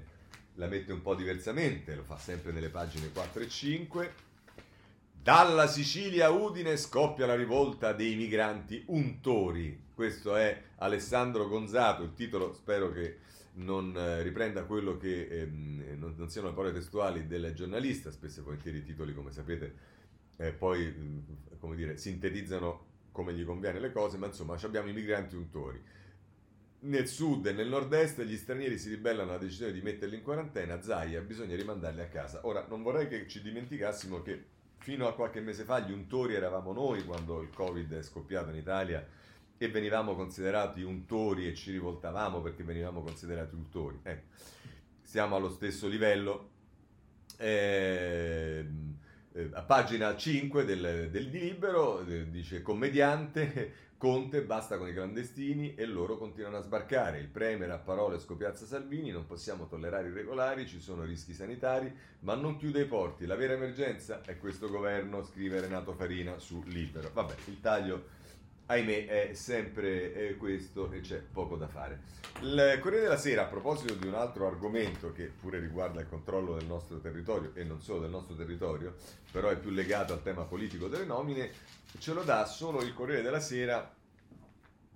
la mette un po' diversamente, lo fa sempre nelle pagine 4 e 5. Dalla Sicilia a Udine scoppia la rivolta dei migranti untori. Questo è Alessandro Gonzato, il titolo spero che non eh, riprenda quello che ehm, non, non, siano le parole testuali del giornalista, spesso e volentieri i titoli, come sapete, eh, poi mm, come dire, sintetizzano come gli conviene le cose, ma insomma abbiamo i migranti untori. Nel sud e nel nord-est gli stranieri si ribellano alla decisione di metterli in quarantena, Zaia bisogna rimandarli a casa. Ora, non vorrei che ci dimenticassimo che fino a qualche mese fa gli untori eravamo noi quando il Covid è scoppiato in Italia e venivamo considerati untori e ci rivoltavamo perché venivamo considerati untori. Ecco, siamo allo stesso livello. Eh, a pagina 5 del, del Libero eh, dice commediante Conte basta con i clandestini e loro continuano a sbarcare. Il Premier a parole scopiazza Salvini, non possiamo tollerare i regolari, ci sono rischi sanitari, ma non chiude i porti. La vera emergenza è questo governo, scrive Renato Farina su Libero. Vabbè, il taglio ahimè è sempre eh, questo e c'è poco da fare. Il Corriere della Sera, a proposito di un altro argomento che pure riguarda il controllo del nostro territorio e non solo del nostro territorio, però è più legato al tema politico delle nomine, ce lo dà solo il Corriere della Sera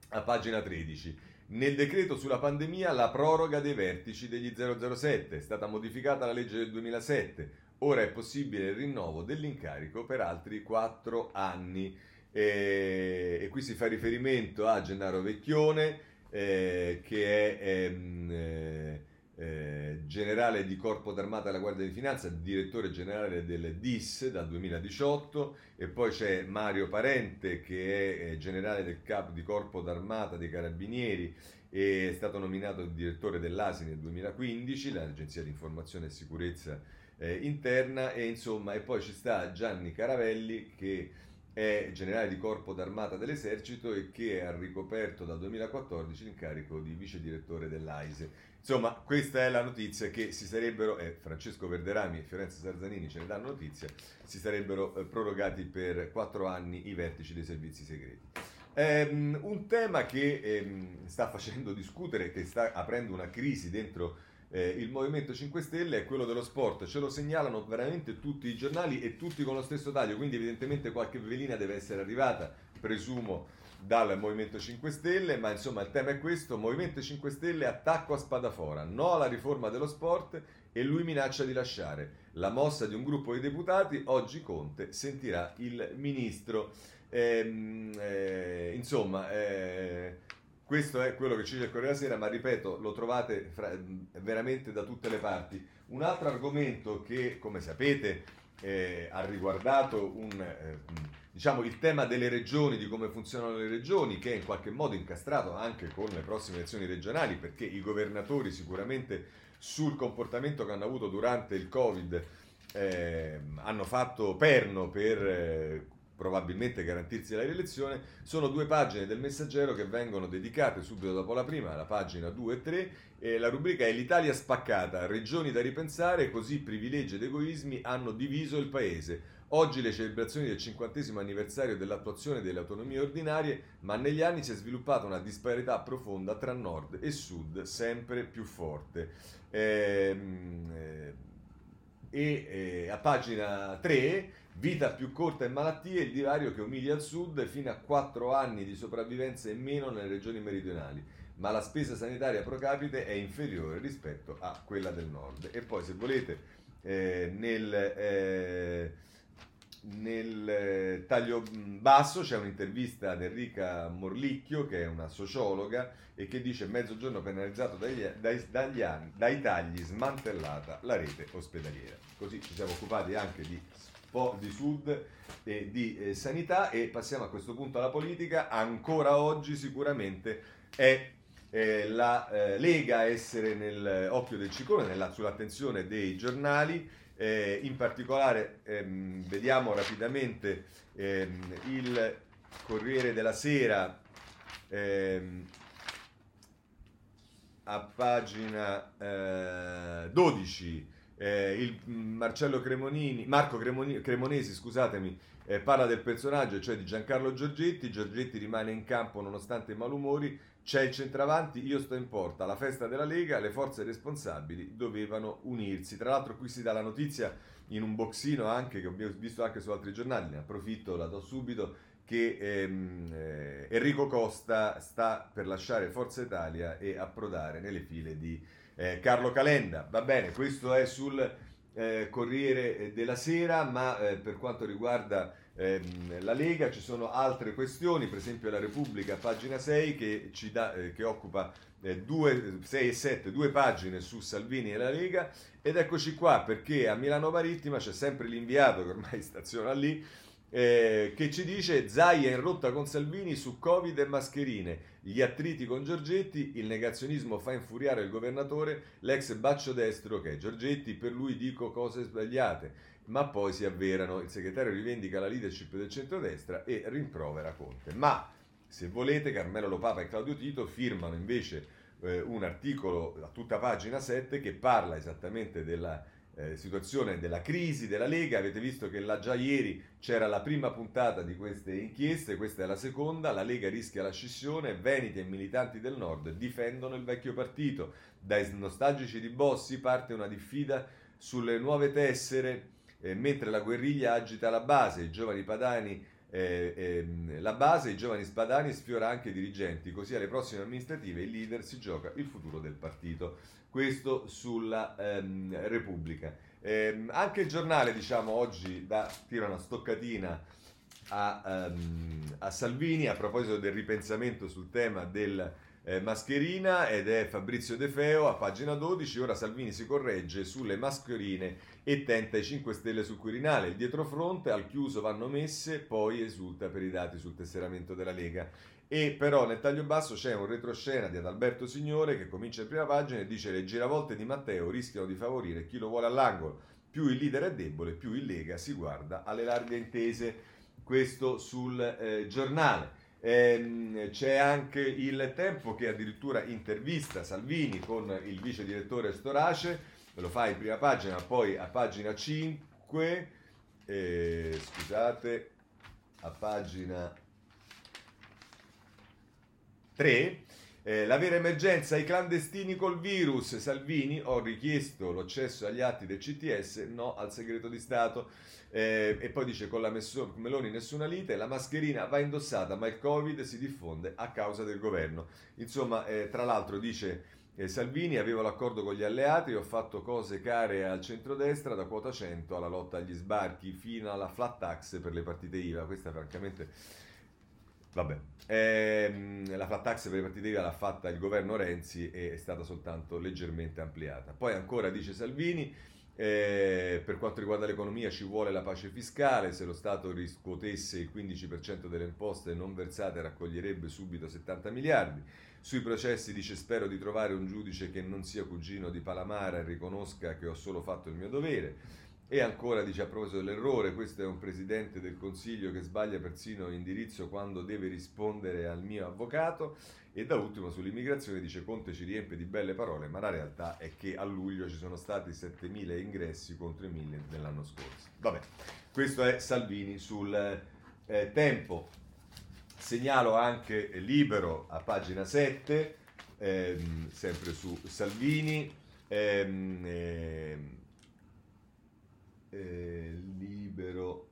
a pagina 13. Nel decreto sulla pandemia la proroga dei vertici degli 007 è stata modificata la legge del 2007. Ora è possibile il rinnovo dell'incarico per altri 4 anni. E, e qui si fa riferimento a Gennaro Vecchione, eh, che è ehm, eh, eh, generale di Corpo d'Armata della Guardia di Finanza, direttore generale del DIS dal 2018, e poi c'è Mario Parente che è eh, generale del Capo di Corpo d'Armata dei Carabinieri e è stato nominato direttore dell'ASI nel 2015, l'Agenzia di Informazione e Sicurezza eh, Interna, e insomma, e poi ci sta Gianni Caravelli che è generale di corpo d'armata dell'esercito e che ha ricoperto dal 2014 l'incarico di vice direttore dell'AISE. Insomma, questa è la notizia che si sarebbero, eh, Francesco Verderami e Fiorenzo Sarzanini ce ne danno notizia, si sarebbero eh, prorogati per quattro anni i vertici dei servizi segreti. Um, un tema che um, sta facendo discutere, che sta aprendo una crisi dentro eh, il Movimento 5 Stelle è quello dello sport, ce lo segnalano veramente tutti i giornali e tutti con lo stesso taglio, quindi evidentemente qualche velina deve essere arrivata, presumo, dal Movimento 5 Stelle, ma insomma il tema è questo, Movimento 5 Stelle attacco a Spadafora, no alla riforma dello sport e lui minaccia di lasciare. La mossa di un gruppo di deputati, oggi Conte sentirà il ministro. Ehm, eh, insomma, eh, questo è quello che ci dice il Corriere della Sera, ma ripeto, lo trovate fra, veramente da tutte le parti. Un altro argomento che, come sapete, eh, ha riguardato un, eh, diciamo, il tema delle regioni, di come funzionano le regioni, che è in qualche modo incastrato anche con le prossime elezioni regionali, perché i governatori sicuramente sul comportamento che hanno avuto durante il Covid eh, hanno fatto perno per eh, probabilmente garantirsi la rielezione, sono due pagine del messaggero che vengono dedicate subito dopo la prima, la pagina 2 e 3, e la rubrica è l'Italia spaccata, regioni da ripensare, così privilegi ed egoismi hanno diviso il paese. Oggi le celebrazioni del cinquantesimo anniversario dell'attuazione delle autonomie ordinarie, ma negli anni si è sviluppata una disparità profonda tra nord e sud, sempre più forte. Ehm, eh, e eh, a pagina 3 Vita più corta e malattie, il divario che umilia il sud fino a 4 anni di sopravvivenza in meno nelle regioni meridionali, ma la spesa sanitaria pro capite è inferiore rispetto a quella del nord. E poi se volete eh, nel, eh, nel eh, taglio basso c'è un'intervista ad Enrica Morlicchio che è una sociologa e che dice mezzogiorno penalizzato dagli, dai, dagli anni, dai tagli smantellata la rete ospedaliera. Così ci siamo occupati anche di po' di sud e di eh, sanità e passiamo a questo punto alla politica. Ancora oggi sicuramente è eh, la eh, Lega a essere nell'occhio del ciclone, nella, sull'attenzione dei giornali. Eh, in particolare ehm, vediamo rapidamente ehm, il Corriere della Sera ehm, a pagina eh, 12 eh, il Marcello Cremonini, Marco Cremoni, Cremonesi, scusatemi, eh, parla del personaggio, cioè di Giancarlo Giorgetti. Giorgetti rimane in campo nonostante i malumori. C'è il centravanti, io sto in porta. La festa della Lega, le forze responsabili dovevano unirsi. Tra l'altro, qui si dà la notizia in un boxino anche che ho visto anche su altri giornali. Ne approfitto, la do subito. Che ehm, eh, Enrico Costa sta per lasciare Forza Italia e approdare nelle file di eh, Carlo Calenda. Va bene, questo è sul eh, Corriere della Sera, ma eh, per quanto riguarda ehm, la Lega ci sono altre questioni, per esempio la Repubblica, pagina 6, che, dà, eh, che occupa 2, 6 e 7, due pagine su Salvini e la Lega. Ed eccoci qua perché a Milano Marittima c'è sempre l'inviato che ormai staziona lì eh, che ci dice Zaia in rotta con Salvini su Covid e mascherine, gli attriti con Giorgetti, il negazionismo fa infuriare il governatore, l'ex baccio destro che è Giorgetti, per lui dico cose sbagliate, ma poi si avverano, il segretario rivendica la leadership del centrodestra e rimprovera Conte. Ma se volete Carmelo Lopapa e Claudio Tito firmano invece eh, un articolo a tutta pagina 7 che parla esattamente della eh, situazione della crisi della Lega. Avete visto che là già ieri c'era la prima puntata di queste inchieste, questa è la seconda. La Lega rischia la scissione, Veneti e militanti del Nord difendono il vecchio partito. Dai nostalgici di Bossi parte una diffida sulle nuove tessere, eh, mentre la guerriglia agita la base, i giovani padani eh, eh, la base, i giovani spadani sfiora anche i dirigenti, così alle prossime amministrative il leader si gioca il futuro del partito questo sulla ehm, Repubblica. Eh, anche il giornale, diciamo, oggi dà, tira una stoccatina a, um, a, Salvini a proposito del ripensamento sul tema del eh, mascherina ed è Fabrizio De Feo a pagina 12. Ora Salvini si corregge sulle mascherine e tenta i 5 Stelle sul Quirinale. Il dietrofronte al chiuso vanno messe, poi esulta per i dati sul tesseramento della Lega. E però nel taglio basso c'è un retroscena di Adalberto Signore che comincia in prima pagina e dice le giravolte di Matteo rischiano di favorire chi lo vuole all'angolo. Più il leader è debole, più il Lega si guarda alle larghe intese. Questo sul eh, giornale. Ehm, c'è anche il Tempo che addirittura intervista Salvini con il vice direttore Storace, lo fa in prima pagina, poi a pagina 5, eh, scusate, a pagina 3. Eh, la vera emergenza, i clandestini col virus. Salvini, ho richiesto l'accesso agli atti del CTS, no al segreto di Stato. Eh, e poi dice con la messo- Meloni nessuna lite, la mascherina va indossata, ma il Covid si diffonde a causa del governo. Insomma, eh, tra l'altro dice... Eh, Salvini avevo l'accordo con gli alleati, ho fatto cose care al centrodestra, da quota 100 alla lotta agli sbarchi fino alla flat tax per le partite IVA. Questa francamente Vabbè, ehm, la flat tax per i partiti IVA l'ha fatta il governo Renzi e è stata soltanto leggermente ampliata. Poi ancora dice Salvini, eh, per quanto riguarda l'economia ci vuole la pace fiscale, se lo Stato riscuotesse il 15% delle imposte non versate raccoglierebbe subito 70 miliardi. Sui processi dice spero di trovare un giudice che non sia cugino di Palamara e riconosca che ho solo fatto il mio dovere. E ancora dice a proposito dell'errore, questo è un presidente del Consiglio che sbaglia persino indirizzo quando deve rispondere al mio avvocato. E da ultimo sull'immigrazione dice Conte ci riempie di belle parole, ma la realtà è che a luglio ci sono stati 7.000 ingressi contro i 1.000 dell'anno scorso. Vabbè, questo è Salvini sul eh, tempo. Segnalo anche Libero a pagina 7, ehm, sempre su Salvini. Ehm, ehm, eh, libero.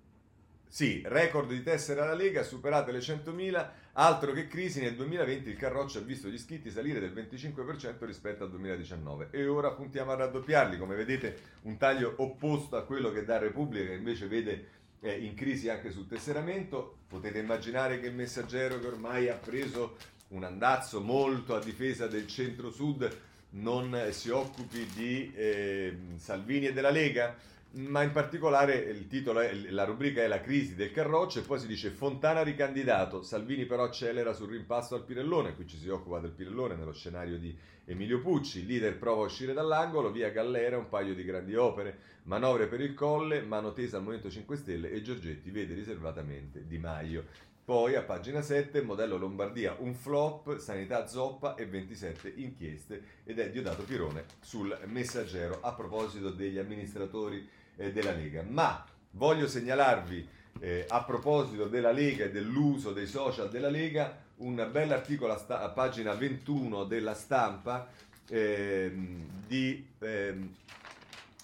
Sì, record di tessere alla Lega, superate le 100.000, altro che crisi, nel 2020 il Carroccio ha visto gli iscritti salire del 25% rispetto al 2019 e ora puntiamo a raddoppiarli, come vedete un taglio opposto a quello che dà Repubblica che invece vede eh, in crisi anche sul tesseramento, potete immaginare che il messaggero che ormai ha preso un andazzo molto a difesa del centro-sud non si occupi di eh, Salvini e della Lega? Ma in particolare il titolo è, la rubrica è la crisi del Carroccio e poi si dice Fontana ricandidato, Salvini però accelera sul rimpasto al Pirellone, qui ci si occupa del Pirellone nello scenario di Emilio Pucci, leader prova a uscire dall'angolo, via Gallera un paio di grandi opere, manovre per il colle, mano tesa al Movimento 5 Stelle e Giorgetti vede riservatamente Di Maio. Poi a pagina 7, modello Lombardia, un flop, sanità zoppa e 27 inchieste ed è Diodato Pirone sul messaggero. A proposito degli amministratori eh, della Lega. Ma voglio segnalarvi eh, a proposito della Lega e dell'uso dei social della Lega un bell'articolo a, sta- a pagina 21 della stampa ehm, di... Ehm,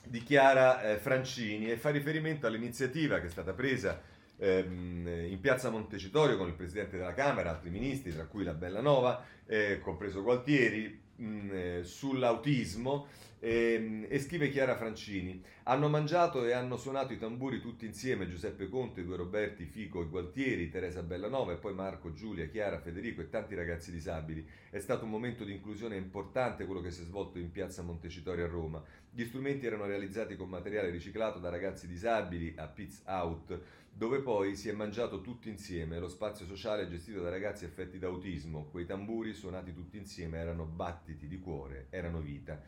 di Chiara eh, Francini e fa riferimento all'iniziativa che è stata presa ehm, in piazza Montecitorio con il presidente della Camera, altri ministri, tra cui la Bellanova, eh, compreso Gualtieri, mh, eh, sull'autismo. E, e, scrive Chiara Francini: Hanno mangiato e hanno suonato i tamburi tutti insieme Giuseppe Conte, due Roberti, Fico e Gualtieri, Teresa Bellanova e poi Marco, Giulia, Chiara, Federico e tanti ragazzi disabili. È stato un momento di inclusione importante quello che si è svolto in piazza Montecitorio a Roma. Gli strumenti erano realizzati con materiale riciclato da ragazzi disabili a Pizz Out dove poi si è mangiato tutti insieme. Lo spazio sociale gestito da ragazzi affetti da autismo. Quei tamburi suonati tutti insieme erano battiti di cuore, erano vita.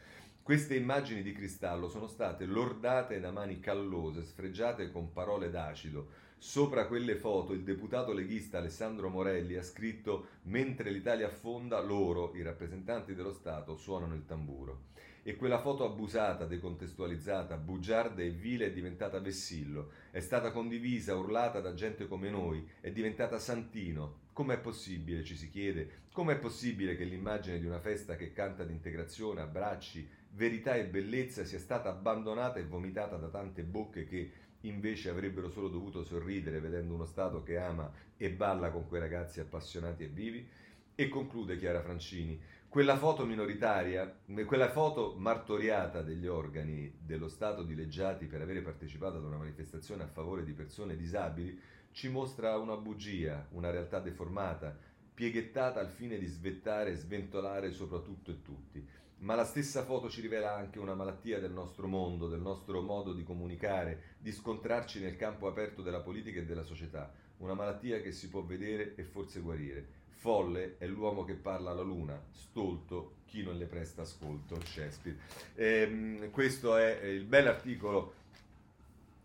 Queste immagini di cristallo sono state lordate da mani callose, sfregiate con parole d'acido. Sopra quelle foto il deputato leghista Alessandro Morelli ha scritto Mentre l'Italia affonda, loro, i rappresentanti dello Stato, suonano il tamburo e quella foto abusata, decontestualizzata, bugiarda e vile è diventata vessillo, è stata condivisa, urlata da gente come noi, è diventata santino. Com'è possibile, ci si chiede, com'è possibile che l'immagine di una festa che canta di integrazione, abbracci, verità e bellezza sia stata abbandonata e vomitata da tante bocche che invece avrebbero solo dovuto sorridere vedendo uno Stato che ama e balla con quei ragazzi appassionati e vivi? E conclude Chiara Francini, quella foto minoritaria, quella foto martoriata degli organi dello Stato dileggiati per avere partecipato ad una manifestazione a favore di persone disabili, ci mostra una bugia, una realtà deformata, pieghettata al fine di svettare e sventolare soprattutto e tutti. Ma la stessa foto ci rivela anche una malattia del nostro mondo, del nostro modo di comunicare, di scontrarci nel campo aperto della politica e della società, una malattia che si può vedere e forse guarire. Folle è l'uomo che parla alla luna, stolto chi non le presta ascolto, Shakespeare. Ehm, questo è il bell'articolo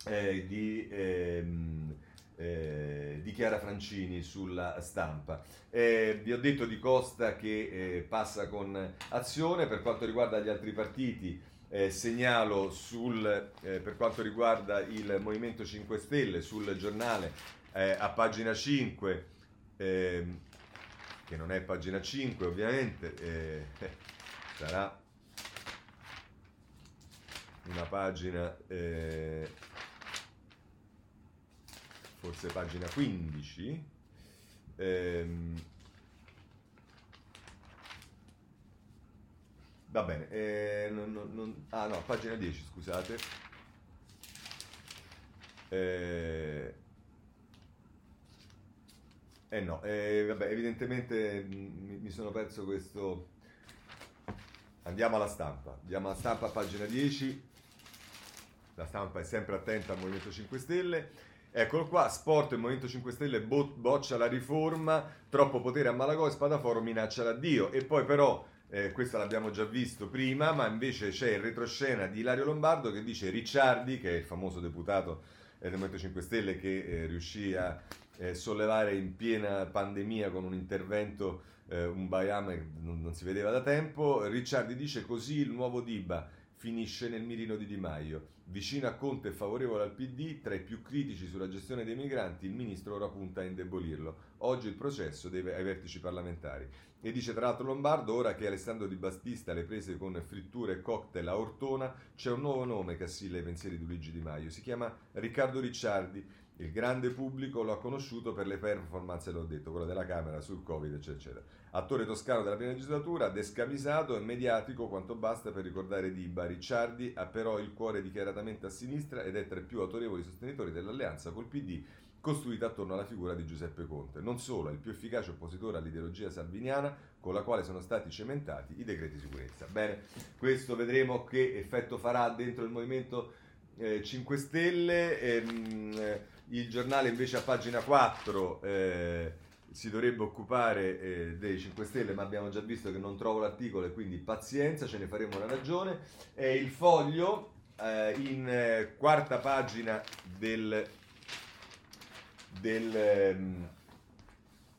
eh, di, ehm, eh, di, Chiara Francini sulla stampa. Eh, vi ho detto di Costa che eh, passa con azione per quanto riguarda gli altri partiti. Eh, segnalo sul, eh, per quanto riguarda il Movimento 5 Stelle sul giornale a pagina 5 ehm, che non è pagina 5 ovviamente, eh, sarà una pagina, eh, forse pagina 15. Ehm, va bene, eh, non, non, ah no, pagina 10 scusate. Eh, eh no, eh, vabbè, evidentemente mi, mi, sono perso questo. Andiamo alla stampa. Andiamo alla stampa, pagina 10. La stampa è sempre attenta al Movimento 5 Stelle. Eccolo qua, Sport, il Movimento 5 Stelle bo- boccia la riforma, troppo potere a Malagò e Spadaforo minaccia l'addio. E poi però, eh, questo l'abbiamo già visto prima, ma invece c'è il retroscena di Ilario Lombardo che dice Ricciardi, che è il famoso deputato eh, del Movimento 5 Stelle che eh, riuscì a eh, sollevare in piena pandemia con un intervento, eh, un Bayam che non, non, si vedeva da tempo. Ricciardi dice così il nuovo Diba finisce nel mirino di Di Maio. Vicino a Conte e favorevole al PD, tra i più critici sulla gestione dei migranti, il ministro ora punta a indebolirlo. Oggi il processo deve ai vertici parlamentari. E dice tra l'altro Lombardo, ora che Alessandro Di Battista le prese con fritture e cocktail a Ortona, c'è un nuovo nome che assilla i pensieri di Luigi Di Maio. Si chiama Riccardo Ricciardi il grande pubblico lo ha conosciuto per le performance, l'ho detto, quella della Camera sul Covid, eccetera. Attore toscano della prima legislatura, descamisato e mediatico quanto basta per ricordare Diba. Ricciardi ha però il cuore dichiaratamente a sinistra ed è tra i più autorevoli sostenitori dell'alleanza col PD costruita attorno alla figura di Giuseppe Conte. Non solo, è il più efficace oppositore all'ideologia salviniana con la quale sono stati cementati i decreti sicurezza. Bene, questo vedremo che effetto farà dentro il movimento eh, 5 Stelle. Ehm, il giornale invece a pagina 4 eh, si dovrebbe occupare eh, dei 5 Stelle, ma abbiamo già visto che non trovo l'articolo e quindi pazienza, ce ne faremo una ragione. È il foglio eh, in eh, quarta pagina del, del, ehm,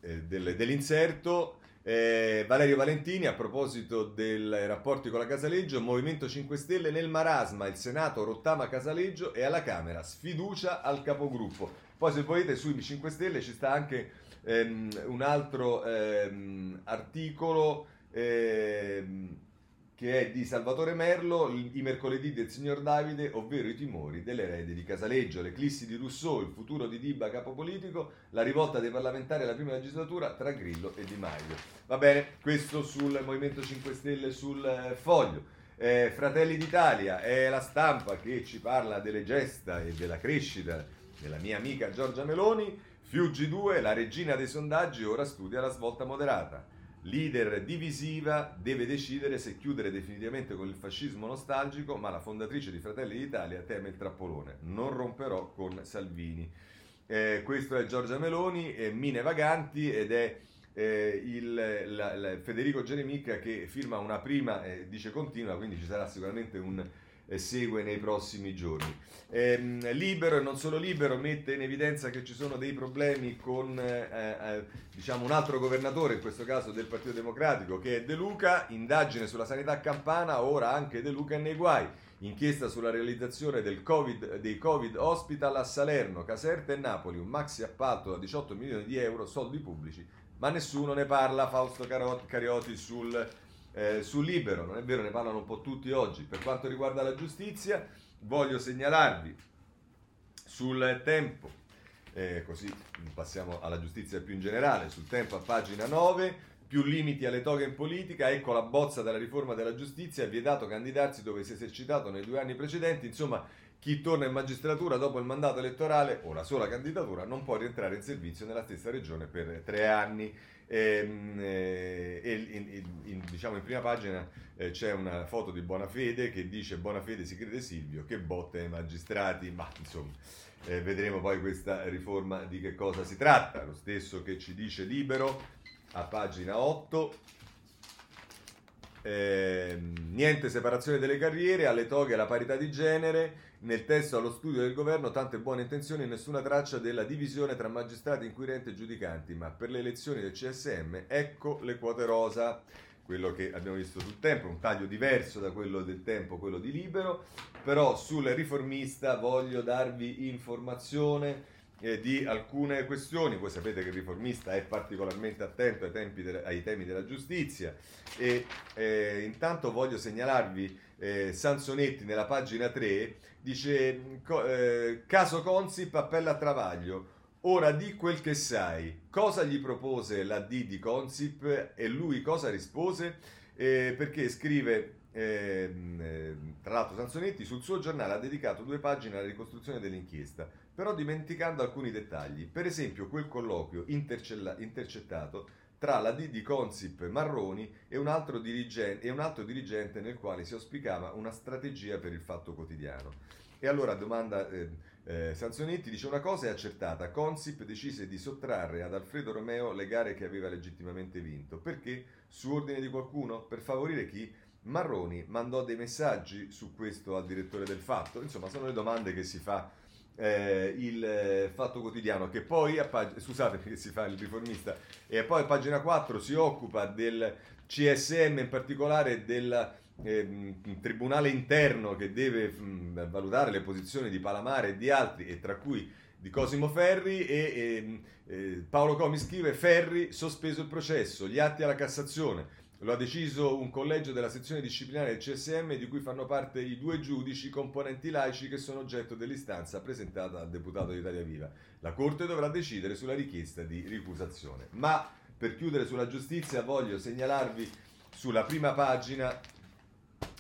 eh, del, dell'inserto. Eh, Valerio Valentini a proposito dei rapporti con la Casaleggio, Movimento 5 Stelle nel marasma, il Senato rottama Casaleggio e alla Camera sfiducia al capogruppo. Poi se volete sui 5 Stelle ci sta anche ehm, un altro ehm, articolo ehm, che è di Salvatore Merlo, I mercoledì del signor Davide, ovvero i timori dell'erede di Casaleggio, l'eclissi di Rousseau, il futuro di Dibba capopolitico, la rivolta dei parlamentari alla prima legislatura tra Grillo e Di Maio. Va bene, questo sul Movimento 5 Stelle sul eh, foglio. Eh, Fratelli d'Italia è la stampa che ci parla delle gesta e della crescita della mia amica Giorgia Meloni. Fiuggi 2, la regina dei sondaggi, ora studia la svolta moderata. Leader divisiva deve decidere se chiudere definitivamente con il fascismo nostalgico, ma la fondatrice di Fratelli d'Italia teme il trappolone. Non romperò con Salvini. Eh, questo è Giorgia Meloni, eh, Mine Vaganti ed è eh, il, la, la Federico Geremica che firma una prima, eh, dice continua, quindi ci sarà sicuramente un segue nei prossimi giorni. Eh, libero e non solo libero mette in evidenza che ci sono dei problemi con eh, eh, diciamo un altro governatore, in questo caso del Partito Democratico, che è De Luca, indagine sulla sanità campana, ora anche De Luca è nei guai. Inchiesta sulla realizzazione COVID, dei Covid Hospital a Salerno, Caserta e Napoli, un maxi appalto da 18 milioni di euro, soldi pubblici, ma nessuno ne parla. Fausto Carioti sul eh, sul libero, non è vero, ne parlano un po' tutti oggi. Per quanto riguarda la giustizia, voglio segnalarvi sul tempo, eh, così passiamo alla giustizia più in generale, sul tempo a pagina 9, più limiti alle toghe in politica, ecco la bozza della riforma della giustizia, è vietato candidarsi dove si è esercitato nei due anni precedenti, insomma chi torna in magistratura dopo il mandato elettorale o la sola candidatura non può rientrare in servizio nella stessa regione per tre anni. Ehm, e, e in, in, in, diciamo in prima pagina eh, c'è una foto di Bonafede che dice Bonafede si crede Silvio che botte ai magistrati, ma insomma eh, vedremo poi questa riforma di che cosa si tratta, lo stesso che ci dice Libero a pagina 8. Eh, niente separazione delle carriere, alle toghe la parità di genere, nel testo allo studio del governo tante buone intenzioni e nessuna traccia della divisione tra magistrati, inquirenti e giudicanti, ma per le elezioni del CSM ecco le quote rosa, quello che abbiamo visto sul tempo, un taglio diverso da quello del tempo, quello di libero, però sul riformista voglio darvi informazione eh, di alcune questioni. Voi sapete che il riformista è particolarmente attento ai, de- ai temi della giustizia e eh, intanto voglio segnalarvi eh, Sansonetti nella pagina 3 dice eh, caso Consip appella a Travaglio. Ora di quel che sai. Cosa gli propose la D di Consip e lui cosa rispose? Eh, perché scrive eh, tra l'altro Sansonetti sul suo giornale ha dedicato due pagine alla ricostruzione dell'inchiesta però dimenticando alcuni dettagli. Per esempio quel colloquio intercettato tra la D di Consip Marroni e un, altro dirigente, e un altro dirigente nel quale si auspicava una strategia per il fatto quotidiano. E allora domanda eh, eh, Sanzonetti dice una cosa è accertata, Consip decise di sottrarre ad Alfredo Romeo le gare che aveva legittimamente vinto. Perché? Su ordine di qualcuno? Per favorire chi? Marroni mandò dei messaggi su questo al direttore del fatto. Insomma, sono le domande che si fa eh, il eh, Fatto Quotidiano, che poi, a pag- scusate perché si fa il riformista, e poi a pagina 4 si occupa del CSM, in particolare del eh, tribunale interno che deve mh, valutare le posizioni di Palamare e di altri, e tra cui di Cosimo Ferri, e, e eh, Paolo Comi scrive Ferri sospeso il processo, gli atti alla Cassazione. Lo ha deciso un collegio della sezione disciplinare del CSM di cui fanno parte i due giudici componenti laici che sono oggetto dell'istanza presentata dal deputato di Italia Viva. La Corte dovrà decidere sulla richiesta di ricusazione. Ma per chiudere sulla giustizia voglio segnalarvi sulla prima pagina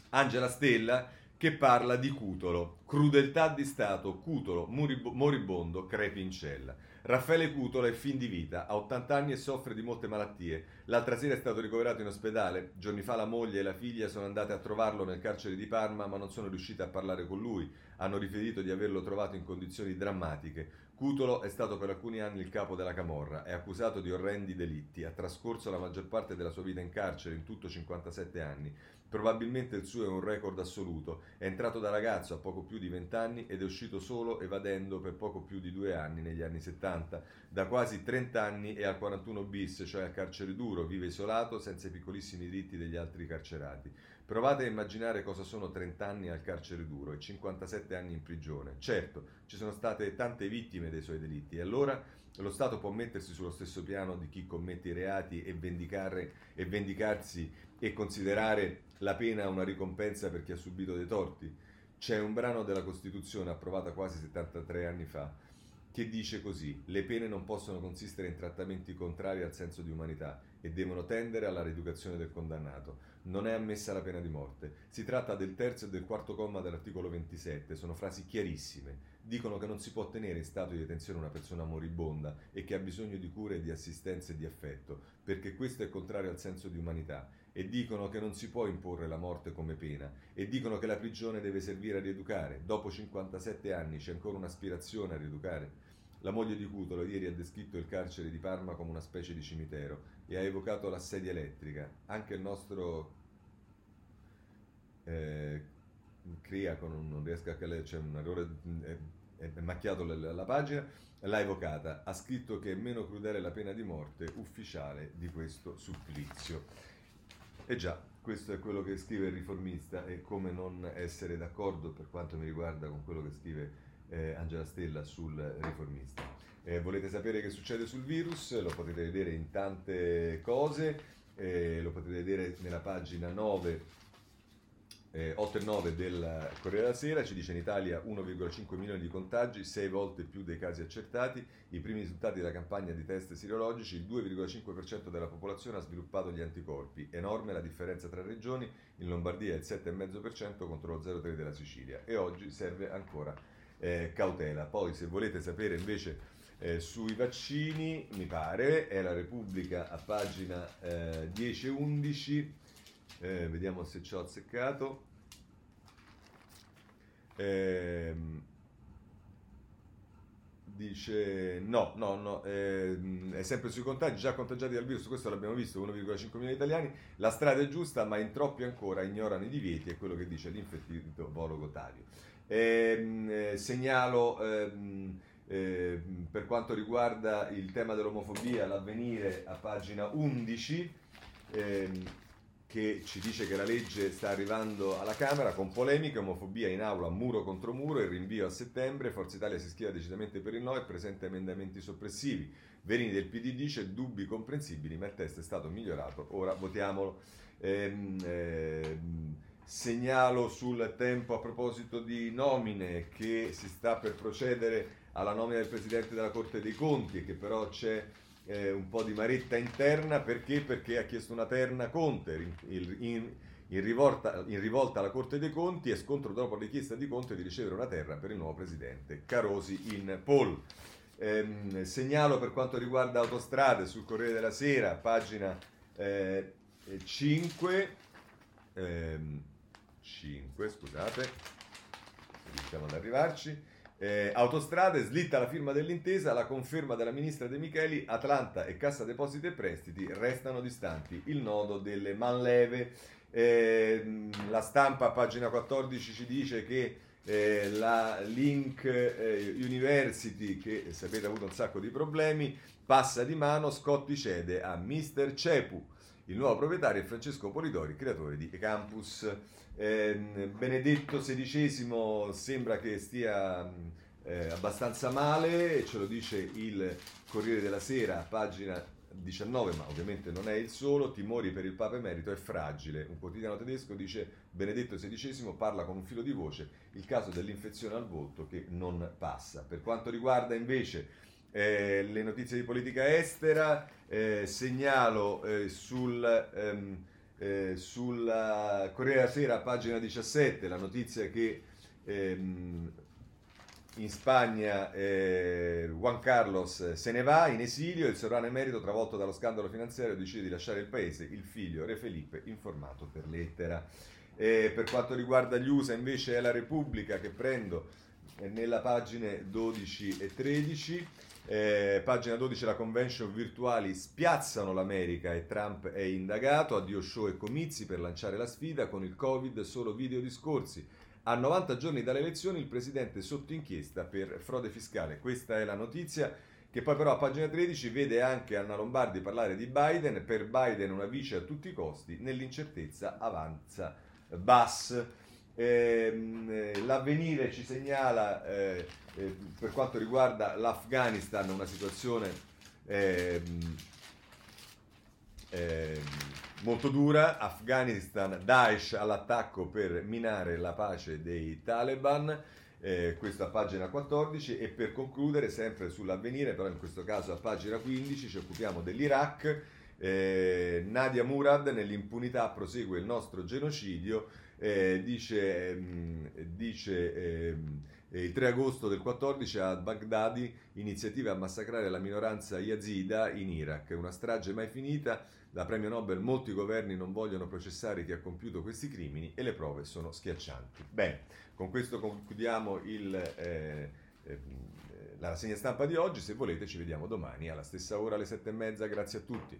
Angela Stella che parla di Cutolo. Crudeltà di Stato, Cutolo, moribondo, crepi in cella. Raffaele Cutolo è fin di vita, ha 80 anni e soffre di molte malattie. L'altra sera è stato ricoverato in ospedale. Giorni fa la moglie e la figlia sono andate a trovarlo nel carcere di Parma, ma non sono riuscite a parlare con lui. Hanno riferito di averlo trovato in condizioni drammatiche. Cutolo è stato per alcuni anni il capo della Camorra, è accusato di orrendi delitti, ha trascorso la maggior parte della sua vita in carcere, in tutto 57 anni. Probabilmente il suo è un record assoluto. È entrato da ragazzo a poco più di 20 anni ed è uscito solo evadendo per poco più di due anni negli anni 70. Da quasi 30 anni è al 41 bis, cioè al carcere duro, vive isolato senza i piccolissimi diritti degli altri carcerati. Provate a immaginare cosa sono 30 anni al carcere duro e 57 anni in prigione. Certo, ci sono state tante vittime dei suoi delitti e allora lo Stato può mettersi sullo stesso piano di chi commette i reati e, e vendicarsi e considerare la pena una ricompensa per chi ha subito dei torti. C'è un brano della Costituzione approvata quasi 73 anni fa che dice così: le pene non possono consistere in trattamenti contrari al senso di umanità e devono tendere alla rieducazione del condannato. Non è ammessa la pena di morte. Si tratta del terzo e del quarto comma dell'articolo 27, sono frasi chiarissime. Dicono che non si può tenere in stato di detenzione una persona moribonda e che ha bisogno di cure, di assistenza e di affetto, perché questo è contrario al senso di umanità e dicono che non si può imporre la morte come pena e dicono che la prigione deve servire a rieducare. Dopo 57 anni c'è ancora un'aspirazione a rieducare. La moglie di Cutolo ieri ha descritto il carcere di Parma come una specie di cimitero e ha evocato la sedia elettrica. Anche il nostro eh, Criaco, non, non riesco a calare, c'è un errore, è, è macchiato la, la pagina, l'ha evocata. Ha scritto che è meno crudele la pena di morte ufficiale di questo supplizio. E già, questo è quello che scrive il riformista e come non essere d'accordo per quanto mi riguarda con quello che scrive eh, Angela Stella sul riformista. Eh, volete sapere che succede sul virus? Lo potete vedere in tante cose, eh, lo potete vedere nella pagina 9 eh, 8 e 9 del Corriere della Sera ci dice in Italia 1,5 milioni di contagi, 6 volte più dei casi accertati, i primi risultati della campagna di test sierologici, il 2,5% della popolazione ha sviluppato gli anticorpi, enorme la differenza tra regioni, in Lombardia il 7,5% contro lo 0,3% della Sicilia e oggi serve ancora eh, cautela. Poi se volete sapere invece eh, sui vaccini, mi pare, è la Repubblica a pagina eh, 10 e 11 eh, vediamo se ci ho azzeccato. Eh, dice no, no, no, eh, è sempre sui contagi, già contagiati dal virus, questo l'abbiamo visto, 1,5 milioni di italiani, la strada è giusta ma in troppi ancora ignorano i divieti, è quello che dice l'infettivologo Tario. Ehm, eh, segnalo ehm, eh, per quanto riguarda il tema dell'omofobia, l'avvenire a pagina 11, ehm, che ci dice che la legge sta arrivando alla Camera con polemiche, omofobia in aula, muro contro muro, il rinvio a settembre, Forza Italia si schiera decisamente per il no e presenta emendamenti soppressivi. Verini del PD dice dubbi comprensibili, ma il testo è stato migliorato, ora votiamolo. Ehm, ehm, segnalo sul tempo a proposito di nomine che si sta per procedere alla nomina del Presidente della Corte dei Conti e che però c'è eh, un po' di maretta interna perché? Perché ha chiesto una terna Conte in, in, in, rivolta, in, rivolta, alla Corte dei Conti e scontro dopo la richiesta di Conte di ricevere una terra per il nuovo presidente Carosi in Pol. Eh, segnalo per quanto riguarda autostrade sul Corriere della Sera, pagina eh, 5, ehm, 5, scusate, riusciamo ad arrivarci. Eh, autostrade, slitta la firma dell'intesa, la conferma della ministra De Micheli, Atlanta e Cassa Depositi e Prestiti restano distanti. Il nodo delle manleve. Eh, la stampa, pagina 14, ci dice che eh, la Link eh, University, che sapete ha avuto un sacco di problemi, passa di mano, Scotti cede a Mr. Cepu. Il nuovo proprietario è Francesco Polidori, creatore di Campus. Eh, Benedetto XVI sembra che stia eh, abbastanza male, ce lo dice il Corriere della Sera, pagina 19, ma ovviamente non è il solo, timori per il Papa Emerito è fragile. Un quotidiano tedesco dice Benedetto XVI parla con un filo di voce, il caso dell'infezione al volto che non passa. Per quanto riguarda invece eh, le notizie di politica estera, eh, segnalo eh, sul... Ehm, eh, sulla Corriere della Sera, pagina 17, la notizia che Ehm, in Spagna eh, Juan Carlos se ne va in esilio, il sovrano emerito travolto dallo scandalo finanziario decide di lasciare il paese, il figlio Re Felipe informato per lettera. Eh, per quanto riguarda gli USA invece è la Repubblica che prendo eh, nella pagine 12 e 13. Eh, pagina 12 la convention virtuali spiazzano l'America e Trump è indagato, addio show e comizi per lanciare la sfida con il Covid solo video discorsi. A 90 giorni dalle elezioni il presidente sotto inchiesta per frode fiscale. Questa è la notizia che poi però a pagina 13 vede anche Anna Lombardi parlare di Biden, per Biden una vice a tutti i costi, nell'incertezza avanza Bass. Eh, l'avvenire ci segnala eh, eh, per quanto riguarda l'Afghanistan una situazione ehm, ehm, molto dura. Afghanistan, Daesh all'attacco per minare la pace dei Taliban. Eh, questo a pagina 14 e per concludere sempre sull'avvenire però in questo caso a pagina 15 ci occupiamo dell'Iraq eh, Nadia Murad nell'impunità prosegue il nostro genocidio eh, dice, mh, dice ehm, il 3 agosto del 14 a Baghdadi iniziative a massacrare la minoranza yazida in Iraq, una strage mai finita, da premio Nobel molti governi non vogliono processare chi ha compiuto questi crimini e le prove sono schiaccianti. Bene, con questo concludiamo il, eh, eh, la rassegna stampa di oggi, se volete ci vediamo domani alla stessa ora alle sette e mezza, grazie a tutti.